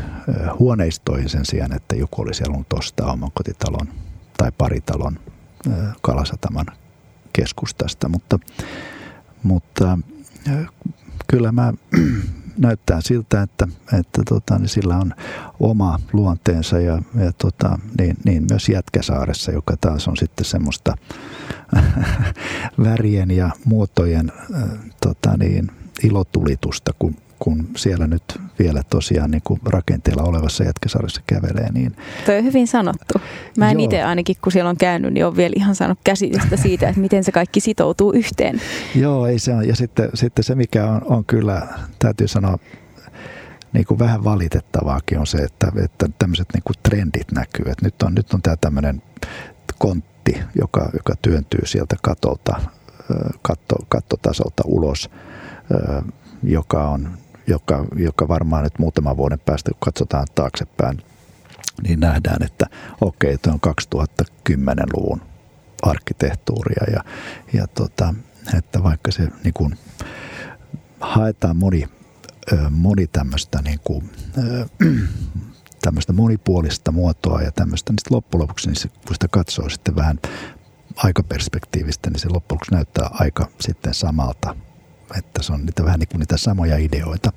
huoneistoihin sen sijaan, että joku olisi halunnut ostaa oman kotitalon tai paritalon Kalasataman keskustasta. Mutta, mutta kyllä mä näyttää siltä, että, että tota, niin sillä on oma luonteensa ja, ja tota, niin, niin myös Jätkäsaaressa, joka taas on sitten semmoista värien ja muotojen äh, tota, niin, ilotulitusta, kun kun siellä nyt vielä tosiaan niin kuin rakenteella olevassa jätkäsaaressa kävelee. Niin... Toi on hyvin sanottu. Mä en itse ainakin, kun siellä on käynyt, niin on vielä ihan saanut käsitystä siitä, että miten se kaikki sitoutuu yhteen. Joo, ei se on. Ja sitten, sitten se, mikä on, on kyllä, täytyy sanoa, niin kuin vähän valitettavaakin on se, että, että tämmöiset niin kuin trendit näkyy. Että nyt on, nyt on tämä tämmöinen kontti, joka, joka työntyy sieltä katolta, katto, kattotasolta ulos, joka on joka, joka varmaan nyt muutaman vuoden päästä, kun katsotaan taaksepäin, niin nähdään, että okei, okay, on 2010-luvun arkkitehtuuria. Ja, ja tota, että vaikka se niin kuin, haetaan moni, moni tämmöistä niin kuin, tämmöistä monipuolista muotoa ja tämmöistä, niin loppujen lopuksi, niin se, kun sitä katsoo sitten vähän aikaperspektiivistä, niin se loppujen lopuksi näyttää aika sitten samalta että se on niitä vähän niin kuin niitä samoja ideoita.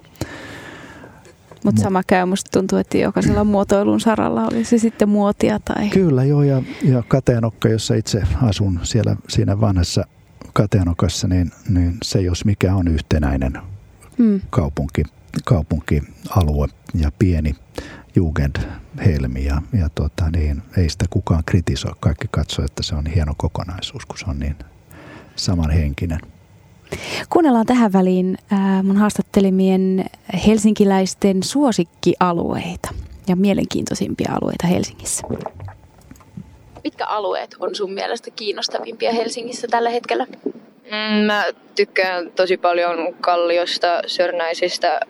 Mutta sama käy, musta tuntuu, että jokaisella muotoilun saralla oli se sitten muotia tai... Kyllä joo, ja, ja Kateenokka, jossa itse asun siellä siinä vanhassa Kateenokassa, niin, niin se jos mikä on yhtenäinen hmm. kaupunki, kaupunkialue ja pieni Jugendhelmi ja, ja tota, niin, ei sitä kukaan kritisoi. Kaikki katsoo, että se on hieno kokonaisuus, kun se on niin samanhenkinen. Kuunnellaan tähän väliin äh, mun haastattelimien helsinkiläisten suosikkialueita ja mielenkiintoisimpia alueita Helsingissä. Mitkä alueet on sun mielestä kiinnostavimpia Helsingissä tällä hetkellä? Mm, mä tykkään tosi paljon Kalliosta, Sörnäisistä,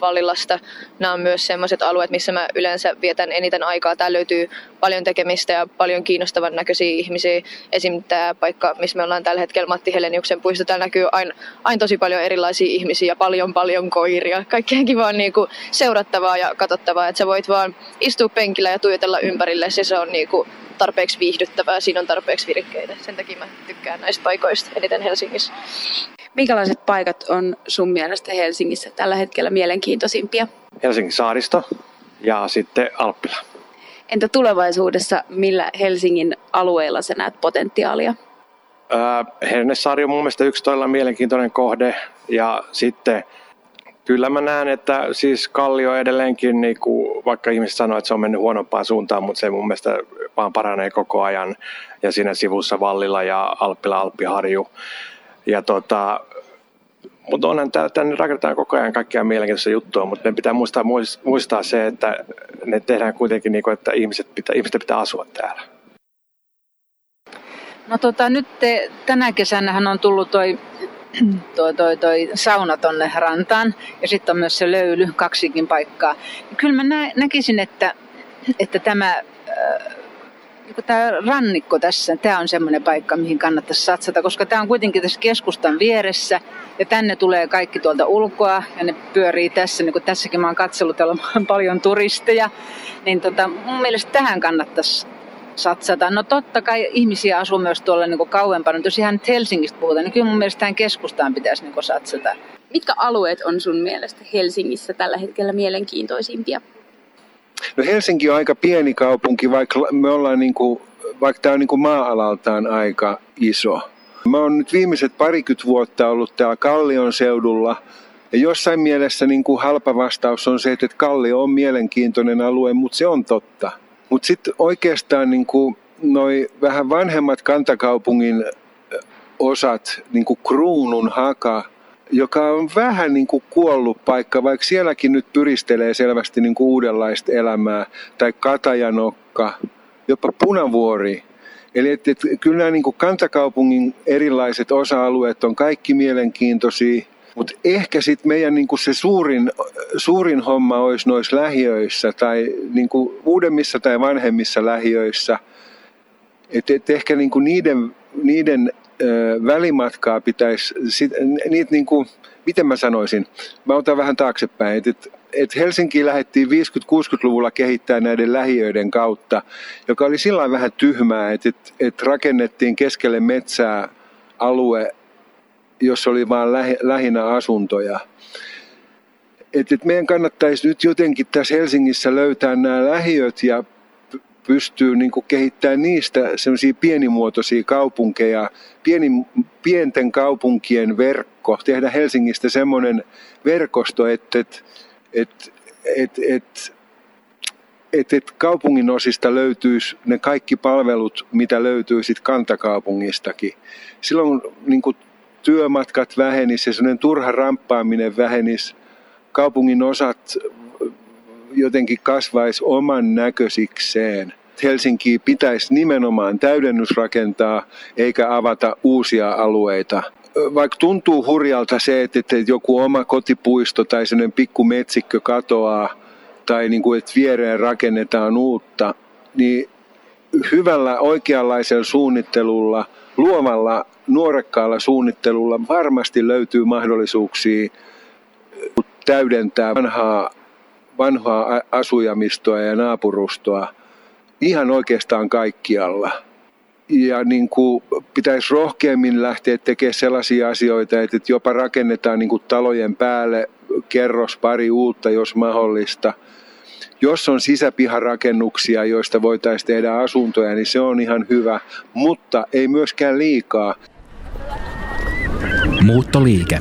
Vallilasta. Nämä on myös sellaiset alueet, missä mä yleensä vietän eniten aikaa. Täällä löytyy paljon tekemistä ja paljon kiinnostavan näköisiä ihmisiä. Esim. tämä paikka, missä me ollaan tällä hetkellä, Matti Heleniuksen puisto, täällä näkyy aina, aina tosi paljon erilaisia ihmisiä ja paljon paljon koiria. Kaikkea kivaa niin kuin seurattavaa ja katsottavaa, että sä voit vaan istua penkillä ja tuijotella ympärille. Se, on niin kuin tarpeeksi viihdyttävää, siinä on tarpeeksi virikkeitä. Sen takia mä tykkään näistä paikoista eniten Helsingissä. Minkälaiset paikat on sun mielestä Helsingissä tällä hetkellä mielenkiintoisimpia? Helsingin saaristo ja sitten Alppila. Entä tulevaisuudessa, millä Helsingin alueella sä näet potentiaalia? Öö, Hernesaari on mun mielestä yksi toilla mielenkiintoinen kohde ja sitten kyllä mä näen, että siis Kallio edelleenkin, niin kuin, vaikka ihmiset sanoo, että se on mennyt huonompaan suuntaan, mutta se mun mielestä vaan paranee koko ajan ja siinä sivussa Vallilla ja Alppila, Alppiharju ja tota, mutta onhan tänne rakennetaan koko ajan kaikkia mielenkiintoisia juttuja, mutta meidän pitää muistaa, muistaa se, että ne tehdään kuitenkin niin kuin, että ihmiset pitää, ihmiset pitää asua täällä. No tota, nyt te, tänä kesänähän on tullut toi, toi, toi, toi sauna tonne rantaan ja sitten on myös se löyly, kaksikin paikkaa. Kyllä mä nä, näkisin, että, että tämä äh, tämä rannikko tässä, tämä on semmoinen paikka, mihin kannattaisi satsata, koska tämä on kuitenkin tässä keskustan vieressä ja tänne tulee kaikki tuolta ulkoa ja ne pyörii tässä, niin kuin tässäkin mä oon katsellut, täällä on paljon turisteja, niin tota, mun mielestä tähän kannattaisi satsata. No totta kai ihmisiä asuu myös tuolla niin kuin kauempana, jos ihan Helsingistä puhutaan, niin kyllä mun mielestä tähän keskustaan pitäisi niin kuin satsata. Mitkä alueet on sun mielestä Helsingissä tällä hetkellä mielenkiintoisimpia? No Helsinki on aika pieni kaupunki, vaikka me ollaan niin kuin, vaikka tämä on niin kuin maa-alaltaan aika iso. Mä oon nyt viimeiset parikymmentä vuotta ollut täällä Kallion seudulla ja jossain mielessä niin kuin halpa vastaus on se, että Kallio on mielenkiintoinen alue, mutta se on totta. Mutta sitten oikeastaan niin kuin noi vähän vanhemmat kantakaupungin osat, niin kuin Kruunun haka, joka on vähän niin kuin kuollut paikka, vaikka sielläkin nyt pyristelee selvästi niin kuin uudenlaista elämää, tai Katajanokka, jopa Punavuori. Eli että, että kyllä nämä niin kuin kantakaupungin erilaiset osa-alueet on kaikki mielenkiintoisia, mutta ehkä sitten meidän niin kuin se suurin, suurin homma olisi noissa lähiöissä tai niin kuin uudemmissa tai vanhemmissa lähiöissä. Että et ehkä niin kuin niiden, niiden välimatkaa pitäisi, niitä niin kuin, miten mä sanoisin, mä otan vähän taaksepäin, että et, Helsinkiin lähdettiin 50-60-luvulla kehittää näiden lähiöiden kautta, joka oli sillä vähän tyhmää, että et, et rakennettiin keskelle metsää alue, jossa oli vain lähi, lähinnä asuntoja. Et, et meidän kannattaisi nyt jotenkin tässä Helsingissä löytää nämä lähiöt ja pystyy niin kuin kehittämään niistä semmoisia pienimuotoisia kaupunkeja, pieni, pienten kaupunkien verkko, tehdä Helsingistä semmoinen verkosto, että, että, että, että, että että et kaupungin osista löytyisi ne kaikki palvelut, mitä löytyy sitten kantakaupungistakin. Silloin niin kuin työmatkat vähenis ja sellainen turha ramppaaminen vähenis. Kaupungin osat jotenkin kasvaisi oman näköisikseen. Helsinki pitäisi nimenomaan täydennysrakentaa eikä avata uusia alueita. Vaikka tuntuu hurjalta se, että joku oma kotipuisto tai sellainen pikku metsikkö katoaa tai niin kuin, että viereen rakennetaan uutta, niin hyvällä oikeanlaisella suunnittelulla, luovalla nuorekkaalla suunnittelulla varmasti löytyy mahdollisuuksia täydentää vanhaa, vanhaa asujamistoa ja naapurustoa ihan oikeastaan kaikkialla. Ja niin kuin pitäisi rohkeammin lähteä tekemään sellaisia asioita, että jopa rakennetaan niin kuin talojen päälle kerros pari uutta, jos mahdollista. Jos on sisäpiharakennuksia, joista voitaisiin tehdä asuntoja, niin se on ihan hyvä, mutta ei myöskään liikaa. Muuttoliike.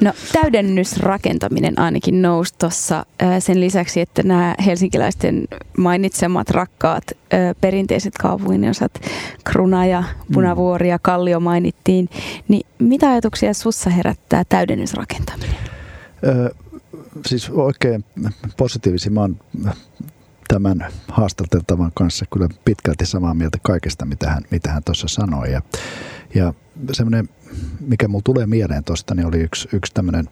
No täydennysrakentaminen ainakin nousi tuossa sen lisäksi, että nämä helsinkiläisten mainitsemat rakkaat perinteiset kaupunginosat, Kruna ja Punavuori ja Kallio mainittiin, niin mitä ajatuksia sussa herättää täydennysrakentaminen? Ö, siis oikein positiivisia. Mä oon tämän haastateltavan kanssa kyllä pitkälti samaa mieltä kaikesta, mitä hän, mitä hän tuossa sanoi. Ja, ja semmoinen, mikä mulla tulee mieleen tuosta, niin oli yksi, yksi tämmöinen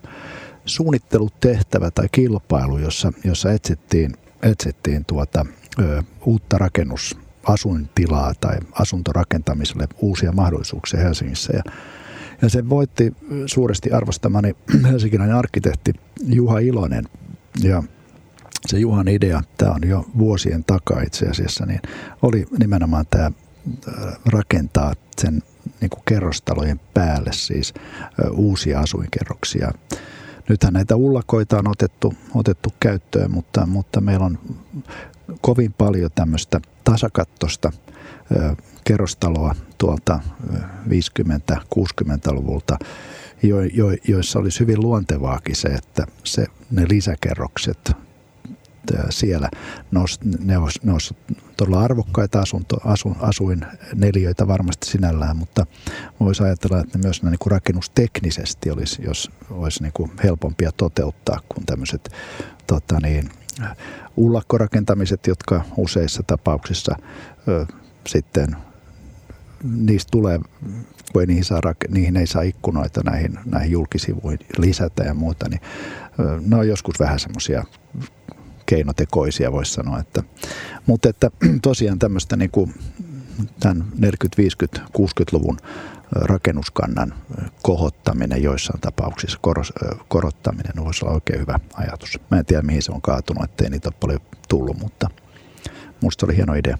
suunnittelutehtävä tai kilpailu, jossa, jossa etsittiin, etsittiin tuota, ö, uutta rakennus asuintilaa tai asuntorakentamiselle uusia mahdollisuuksia Helsingissä. Ja, ja se voitti suuresti arvostamani helsinkiläinen arkkitehti Juha Ilonen. Ja se Juhan idea, tämä on jo vuosien takaa itse asiassa, niin oli nimenomaan tämä rakentaa sen niin kuin kerrostalojen päälle siis uusia asuinkerroksia. Nythän näitä ullakoita on otettu, otettu käyttöön, mutta, mutta meillä on kovin paljon tämmöistä tasakattosta kerrostaloa tuolta 50-60-luvulta, jo, jo, joissa olisi hyvin luontevaakin se, että se, ne lisäkerrokset siellä. Ne olisi, ne olisi, ne olisi todella arvokkaita asunto, asu, asuin neliöitä varmasti sinällään, mutta voisi ajatella, että ne myös niin kuin rakennusteknisesti olisi, jos olisi niin kuin helpompia toteuttaa kuin tämmöiset tota niin, ullakkorakentamiset, jotka useissa tapauksissa ö, sitten niistä tulee, kun ei niihin, saa, niihin ei saa ikkunoita näihin, näihin julkisivuihin lisätä ja muuta, niin ne on joskus vähän semmoisia keinotekoisia, voisi sanoa. Että, mutta että tosiaan tämmöistä niin kuin tämän 40, 50, 60-luvun rakennuskannan kohottaminen joissain tapauksissa, koros, korottaminen voisi olla oikein hyvä ajatus. Mä en tiedä, mihin se on kaatunut, ettei niitä ole paljon tullut, mutta musta oli hieno idea.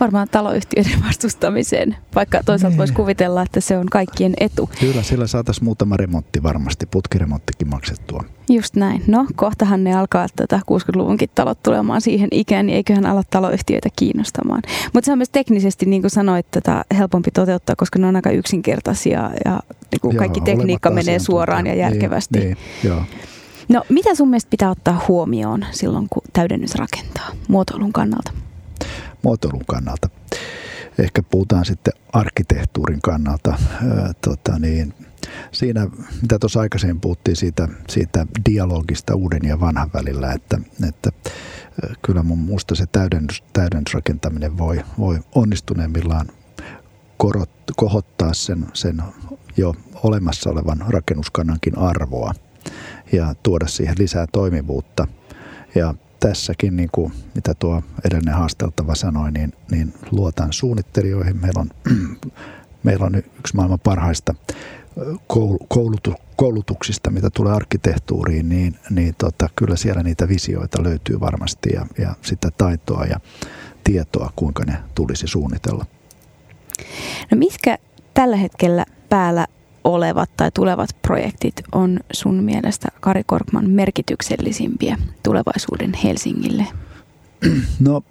Varmaan taloyhtiöiden vastustamiseen, vaikka toisaalta voisi niin. kuvitella, että se on kaikkien etu. Kyllä, sillä saataisiin muutama remontti varmasti, putkiremonttikin maksettua. Just näin. No, kohtahan ne alkaa tätä 60-luvunkin talot tulemaan siihen ikään, niin eiköhän ala taloyhtiöitä kiinnostamaan. Mutta se on myös teknisesti, niin kuin sanoit, tätä helpompi toteuttaa, koska ne on aika yksinkertaisia ja niin kuin kaikki tekniikka menee suoraan ja järkevästi. Niin, niin, joo. No, mitä sun mielestä pitää ottaa huomioon silloin, kun täydennys rakentaa muotoilun kannalta? Muotoilun kannalta. Ehkä puhutaan sitten arkkitehtuurin kannalta. Tota niin, siinä, mitä tuossa aikaisemmin puhuttiin siitä, siitä dialogista uuden ja vanhan välillä, että, että kyllä mun musta se täydennys, täydennysrakentaminen voi, voi onnistuneemmillaan korot, kohottaa sen, sen jo olemassa olevan rakennuskannankin arvoa ja tuoda siihen lisää toimivuutta. Ja tässäkin, niin kuin mitä tuo edellinen haasteltava sanoi, niin, niin luotan suunnittelijoihin. Meillä on, meillä on yksi maailman parhaista koulutu, koulutuksista, mitä tulee arkkitehtuuriin, niin, niin tota, kyllä siellä niitä visioita löytyy varmasti ja, ja sitä taitoa ja tietoa, kuinka ne tulisi suunnitella. No mitkä tällä hetkellä päällä olevat tai tulevat projektit on sun mielestä Kari Korkman merkityksellisimpiä tulevaisuuden Helsingille? No,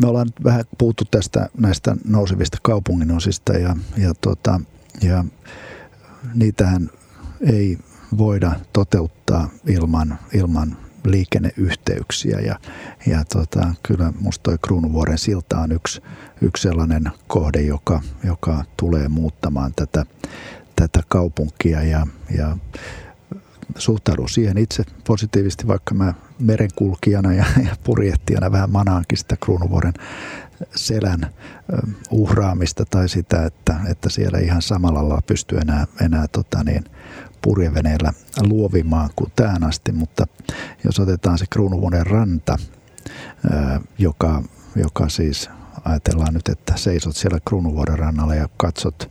me ollaan vähän puhuttu tästä näistä nousevista kaupunginosista ja, ja, tota, ja niitähän ei voida toteuttaa ilman, ilman liikenneyhteyksiä ja, ja tota, kyllä musta toi Kruunuvuoren silta on yksi, yksi sellainen kohde, joka, joka tulee muuttamaan tätä, tätä kaupunkia ja, ja suhtaudun siihen itse positiivisesti, vaikka mä merenkulkijana ja, ja purjehtijana vähän manaankin sitä Kruunuvuoren selän uhraamista tai sitä, että, että siellä ihan samalla lailla pystyy enää, enää tota niin, purjeveneellä luovimaan kuin tähän asti, mutta jos otetaan se Kruunuvuoden ranta, joka, joka siis ajatellaan nyt, että seisot siellä Kruunuvuoden rannalla ja katsot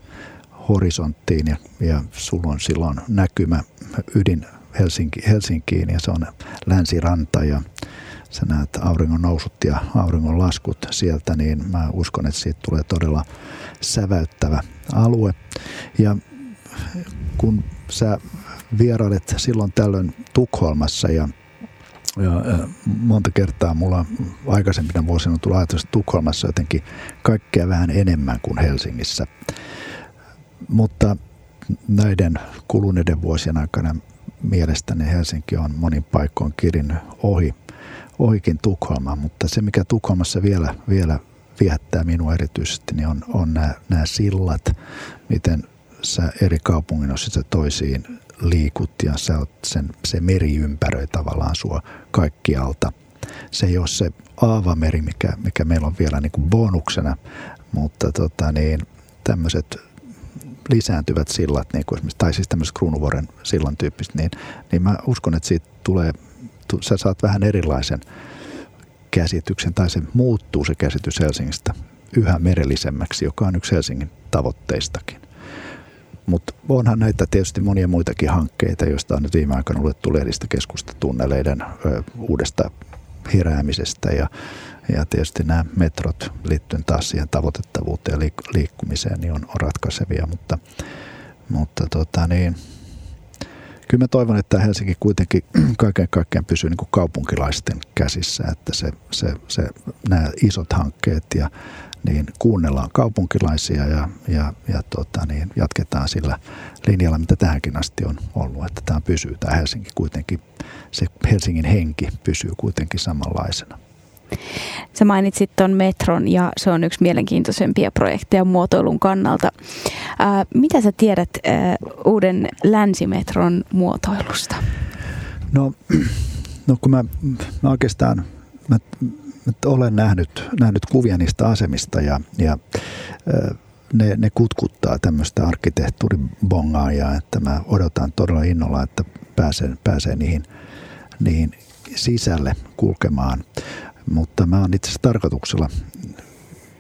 horisonttiin ja, ja sulla on silloin näkymä ydin Helsinki, Helsinkiin ja se on länsiranta ja sä näet auringon nousut ja auringon laskut sieltä, niin mä uskon, että siitä tulee todella säväyttävä alue. Ja kun sä vierailet silloin tällöin Tukholmassa ja ja, monta kertaa mulla aikaisempina vuosina on tullut ajatus, että Tukholmassa jotenkin kaikkea vähän enemmän kuin Helsingissä. Mutta näiden kuluneiden vuosien aikana mielestäni Helsinki on monin paikoin kirin ohi, ohikin Tukholma, mutta se mikä Tukholmassa vielä, vielä viehättää minua erityisesti, niin on, on nämä, nämä sillat, miten sä eri kaupunginosissa toisiin liikut ja sä oot sen, se meri ympäröi tavallaan sua kaikkialta. Se ei ole se aavameri, mikä, mikä meillä on vielä niin kuin bonuksena, mutta tota niin, tämmöiset lisääntyvät sillat, niin kuin tai siis tämmöiset Kruunuvuoren sillan tyyppiset, niin, niin mä uskon, että siitä tulee, sä saat vähän erilaisen käsityksen, tai se muuttuu se käsitys Helsingistä yhä merellisemmäksi, joka on yksi Helsingin tavoitteistakin. Mutta onhan näitä tietysti monia muitakin hankkeita, joista on nyt viime aikoina luettu lehdistä keskusta tunneleiden ö, uudesta heräämisestä. Ja, ja tietysti nämä metrot liittyen taas siihen tavoitettavuuteen ja liik- liikkumiseen niin on, on ratkaisevia, mutta, mutta tota niin, kyllä mä toivon, että Helsinki kuitenkin kaiken kaikkiaan pysyy niin kuin kaupunkilaisten käsissä, että se, se, se, nämä isot hankkeet ja niin kuunnellaan kaupunkilaisia ja, ja, ja tota, niin jatketaan sillä linjalla, mitä tähänkin asti on ollut, että tämä pysyy, tämä Helsinki kuitenkin, se Helsingin henki pysyy kuitenkin samanlaisena. Sä mainitsit tuon metron ja se on yksi mielenkiintoisempia projekteja muotoilun kannalta. Ää, mitä sä tiedät ää, uuden länsimetron muotoilusta? No no kun mä, mä oikeastaan mä, olen nähnyt, nähnyt kuvia niistä asemista ja, ja ne, ne kutkuttaa tämmöistä arkkitehtuuribongaajaa, että mä odotan todella innolla, että pääsen, pääsen niihin, niihin sisälle kulkemaan. Mutta mä oon itse asiassa tarkoituksella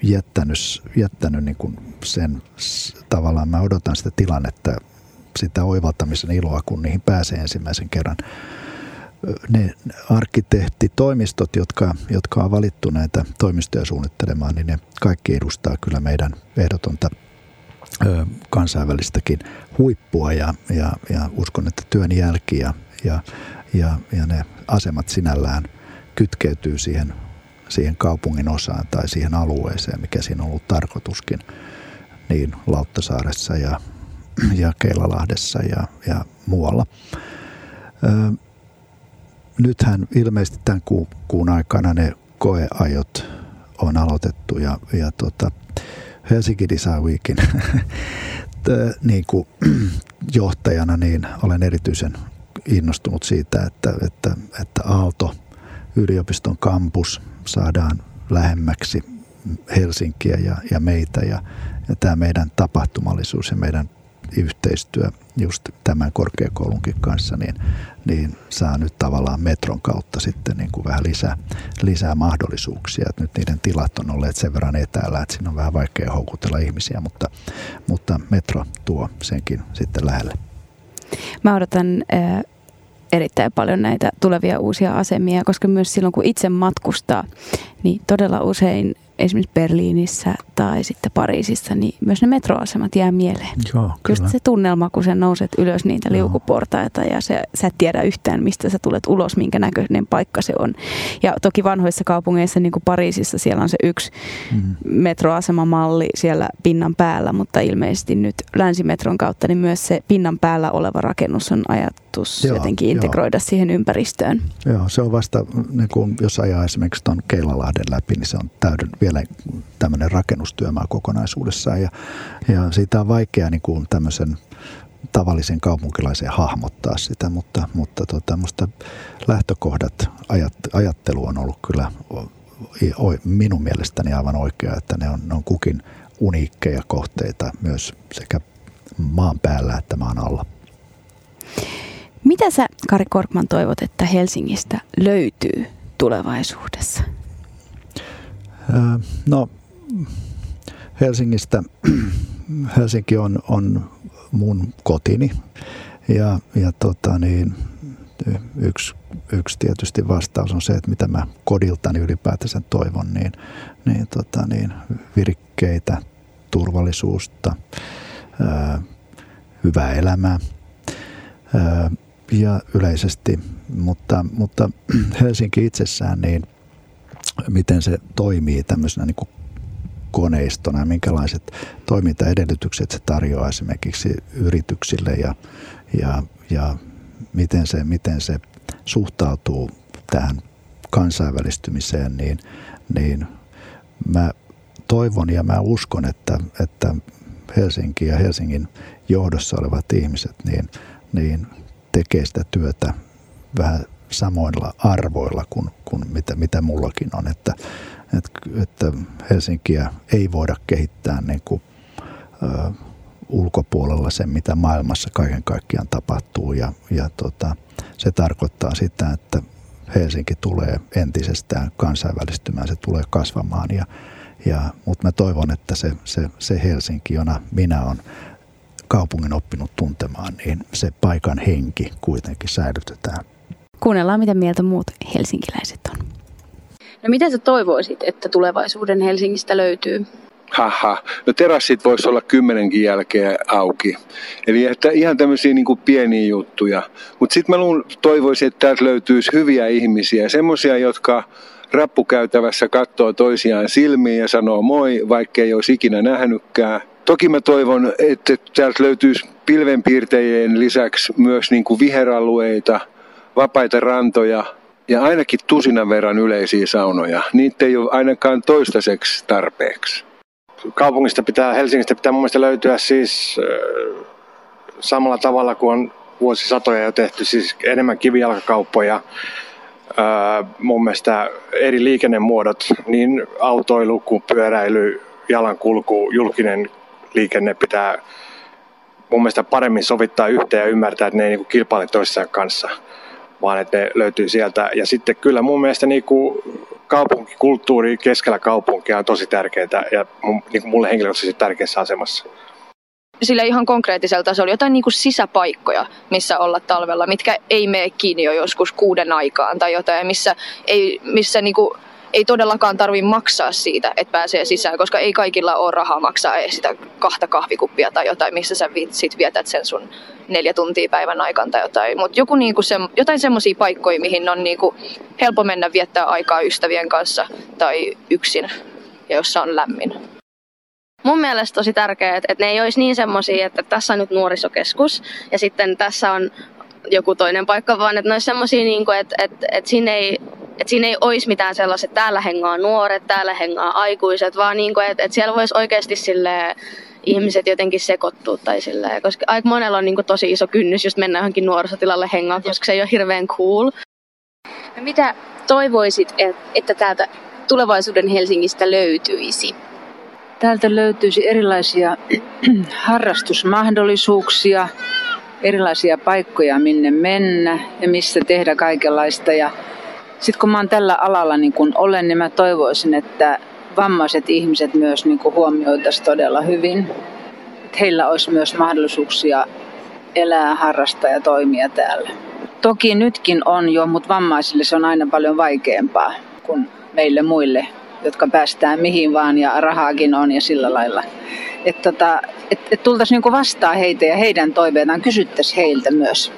jättänyt, jättänyt niin kuin sen tavallaan, mä odotan sitä tilannetta, sitä oivaltamisen iloa, kun niihin pääsee ensimmäisen kerran. Ne arkkitehtitoimistot, jotka, jotka on valittu näitä toimistoja suunnittelemaan, niin ne kaikki edustaa kyllä meidän ehdotonta kansainvälistäkin huippua ja, ja, ja uskon, että työn jälki ja, ja, ja, ja ne asemat sinällään kytkeytyy siihen siihen kaupungin osaan tai siihen alueeseen, mikä siinä on ollut tarkoituskin, niin Lauttasaaressa ja, ja Keilalahdessa ja, ja muualla. Ö, nythän ilmeisesti tämän kuun, kuun aikana ne koeajot on aloitettu ja, ja tota, Helsinki Design Weekin niin kuin, johtajana niin olen erityisen innostunut siitä, että, että, että Aalto yliopiston kampus saadaan lähemmäksi Helsinkiä ja, ja meitä ja, ja tämä meidän tapahtumallisuus ja meidän yhteistyö just tämän korkeakoulunkin kanssa, niin, niin saa nyt tavallaan metron kautta sitten niin kuin vähän lisää, lisää mahdollisuuksia. Et nyt niiden tilat on olleet sen verran etäällä, että siinä on vähän vaikea houkutella ihmisiä, mutta, mutta metro tuo senkin sitten lähelle. Mä odotan äh, erittäin paljon näitä tulevia uusia asemia, koska myös silloin kun itse matkustaa, niin todella usein esimerkiksi Berliinissä tai sitten Pariisissa, niin myös ne metroasemat jää mieleen. Joo, Just se tunnelma, kun sä nouset ylös niitä Joo. liukuportaita ja se, sä et tiedä yhtään, mistä sä tulet ulos, minkä näköinen paikka se on. Ja toki vanhoissa kaupungeissa, niin kuin Pariisissa, siellä on se yksi mm. metroasemamalli siellä pinnan päällä, mutta ilmeisesti nyt länsimetron kautta, niin myös se pinnan päällä oleva rakennus on ajatus Joo, jotenkin integroida jo. siihen ympäristöön. Joo, se on vasta, niin kuin jos ajaa esimerkiksi tuon Keilalahden läpi, niin se on täyden vielä tämmöinen rakennustyömaa kokonaisuudessaan ja, ja siitä on vaikea niin kuin tämmöisen tavallisen kaupunkilaisen hahmottaa sitä, mutta, mutta tota, musta lähtökohdat, ajat, ajattelu on ollut kyllä minun mielestäni aivan oikea, että ne on, ne on kukin uniikkeja kohteita myös sekä maan päällä että maan alla. Mitä sä, Kari Korkman, toivot, että Helsingistä löytyy tulevaisuudessa? No Helsingistä, Helsinki on, on mun kotini ja, ja tota niin, yksi, yksi tietysti vastaus on se, että mitä mä kodiltani ylipäätänsä toivon, niin, niin, tota niin virikkeitä, turvallisuutta, ää, hyvää elämää ää, ja yleisesti, mutta, mutta Helsinki itsessään niin – miten se toimii tämmöisenä niin kuin koneistona minkälaiset toimintaedellytykset se tarjoaa esimerkiksi yrityksille ja, ja, ja miten, se, miten se suhtautuu tähän kansainvälistymiseen, niin, niin mä toivon ja mä uskon, että, että Helsinki ja Helsingin johdossa olevat ihmiset niin, niin tekee sitä työtä vähän samoilla arvoilla kuin, kuin mitä, mitä mullakin on. Että, että, että Helsinkiä ei voida kehittää niin kuin, ö, ulkopuolella sen, mitä maailmassa kaiken kaikkiaan tapahtuu. Ja, ja tota, se tarkoittaa sitä, että Helsinki tulee entisestään kansainvälistymään, se tulee kasvamaan. Ja, ja, mutta mä toivon, että se, se, se Helsinki, jona minä olen kaupungin oppinut tuntemaan, niin se paikan henki kuitenkin säilytetään. Kuunnellaan, mitä mieltä muut helsinkiläiset on. No mitä sä toivoisit, että tulevaisuuden Helsingistä löytyy? Haha, no terassit voisi olla kymmenenkin jälkeen auki. Eli että ihan tämmöisiä niin pieniä juttuja. Mutta sitten mä toivoisin, että täältä löytyisi hyviä ihmisiä. Semmoisia, jotka rappukäytävässä katsoo toisiaan silmiin ja sanoo moi, vaikka ei olisi ikinä nähnytkään. Toki mä toivon, että täältä löytyisi pilvenpiirtejen lisäksi myös niin kuin viheralueita – vapaita rantoja ja ainakin tusinan verran yleisiä saunoja. Niitä ei ole ainakaan toistaiseksi tarpeeksi. Kaupungista pitää, Helsingistä pitää mun mielestä löytyä siis äh, samalla tavalla kuin on vuosisatoja jo tehty, siis enemmän kivijalkakauppoja, mun mielestä eri liikennemuodot, niin autoilu kuin pyöräily, jalankulku, julkinen liikenne pitää mun mielestä paremmin sovittaa yhteen ja ymmärtää, että ne ei niin kilpaile toissaan kanssa, vaan että ne löytyy sieltä. Ja sitten kyllä mun mielestä niin kuin kaupunkikulttuuri keskellä kaupunkia on tosi tärkeää ja niin kuin mulle henkilökohtaisesti tärkeässä asemassa sille ihan konkreettisella tasolla jotain niin kuin sisäpaikkoja, missä olla talvella, mitkä ei mene kiinni jo joskus kuuden aikaan tai jotain, missä ei, missä niin kuin ei todellakaan tarvitse maksaa siitä, että pääsee sisään, koska ei kaikilla ole rahaa maksaa sitä kahta kahvikuppia tai jotain, missä sä sit vietät sen sun neljä tuntia päivän aikana tai jotain. Mutta joku niinku se, jotain semmoisia paikkoja, mihin on niinku helppo mennä viettää aikaa ystävien kanssa tai yksin ja jossa on lämmin. Mun mielestä tosi tärkeää, että ne ei olisi niin semmoisia, että tässä on nyt nuorisokeskus ja sitten tässä on joku toinen paikka, vaan että ne olisi semmoisia, niin että, että, että siinä ei että siinä ei olisi mitään sellaista, että täällä hengaa nuoret, täällä hengaa aikuiset, vaan niin kuin, että, että siellä voisi oikeasti sille ihmiset jotenkin sekoittua tai silleen, koska aika monella on niin kuin tosi iso kynnys just mennä johonkin nuorisotilalle hengaan, koska se ei ole hirveän cool. No mitä toivoisit, että täältä tulevaisuuden Helsingistä löytyisi? Täältä löytyisi erilaisia harrastusmahdollisuuksia, erilaisia paikkoja minne mennä ja missä tehdä kaikenlaista. Ja sitten kun mä oon tällä alalla niin kun olen, niin mä toivoisin, että vammaiset ihmiset myös niin huomioitaisiin todella hyvin. Että heillä olisi myös mahdollisuuksia elää, harrastaa ja toimia täällä. Toki nytkin on jo, mutta vammaisille se on aina paljon vaikeampaa kuin meille muille, jotka päästään mihin vaan ja rahaakin on ja sillä lailla. Että tota, et, et tultaisiin niin vastaan heitä ja heidän toiveitaan, kysyttäisiin heiltä myös.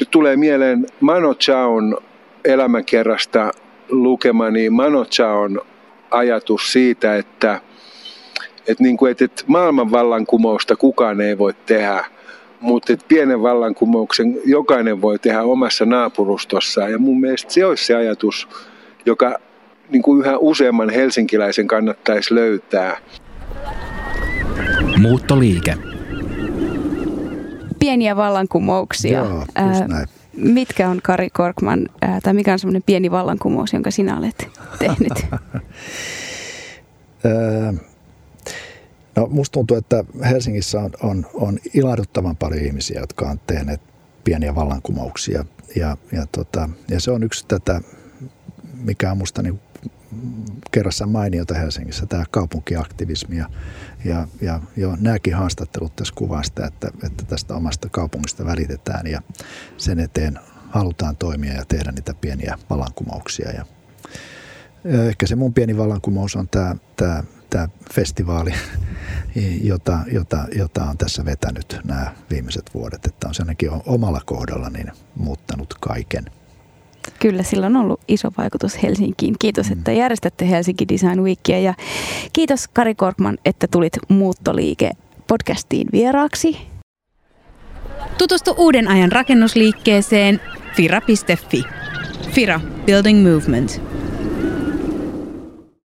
Nyt tulee mieleen Mano Chaon elämänkerrasta lukemani Mano Chaon ajatus siitä, että, että, niin kuin, että maailman vallankumousta kukaan ei voi tehdä, mutta että pienen vallankumouksen jokainen voi tehdä omassa naapurustossaan. Ja mun mielestä se olisi se ajatus, joka niin kuin yhä useamman helsinkiläisen kannattaisi löytää. Muuttoliike. Pieniä vallankumouksia. Joo, näin. Mitkä on Kari Korkman, ää, tai mikä on semmoinen pieni vallankumous, jonka sinä olet tehnyt? no musta tuntuu, että Helsingissä on, on, on ilahduttavan paljon ihmisiä, jotka on tehneet pieniä vallankumouksia. Ja, ja, tota, ja se on yksi tätä, mikä on musta niin kerrassa mainiota Helsingissä, tämä kaupunkiaktivismi. Ja, ja, ja jo nämäkin haastattelut tässä kuvaa sitä, että, että tästä omasta kaupungista välitetään ja sen eteen halutaan toimia ja tehdä niitä pieniä vallankumouksia. Ja, ja ehkä se mun pieni vallankumous on tämä, tämä, tämä festivaali, jota, jota, jota on tässä vetänyt nämä viimeiset vuodet. Että on se ainakin omalla kohdalla niin muuttanut kaiken – Kyllä, sillä on ollut iso vaikutus Helsinkiin. Kiitos, mm. että järjestätte Helsinki Design Weekia ja kiitos Kari Korkman, että tulit Muuttoliike podcastiin vieraaksi. Tutustu uuden ajan rakennusliikkeeseen fira.fi. Fira Building Movement.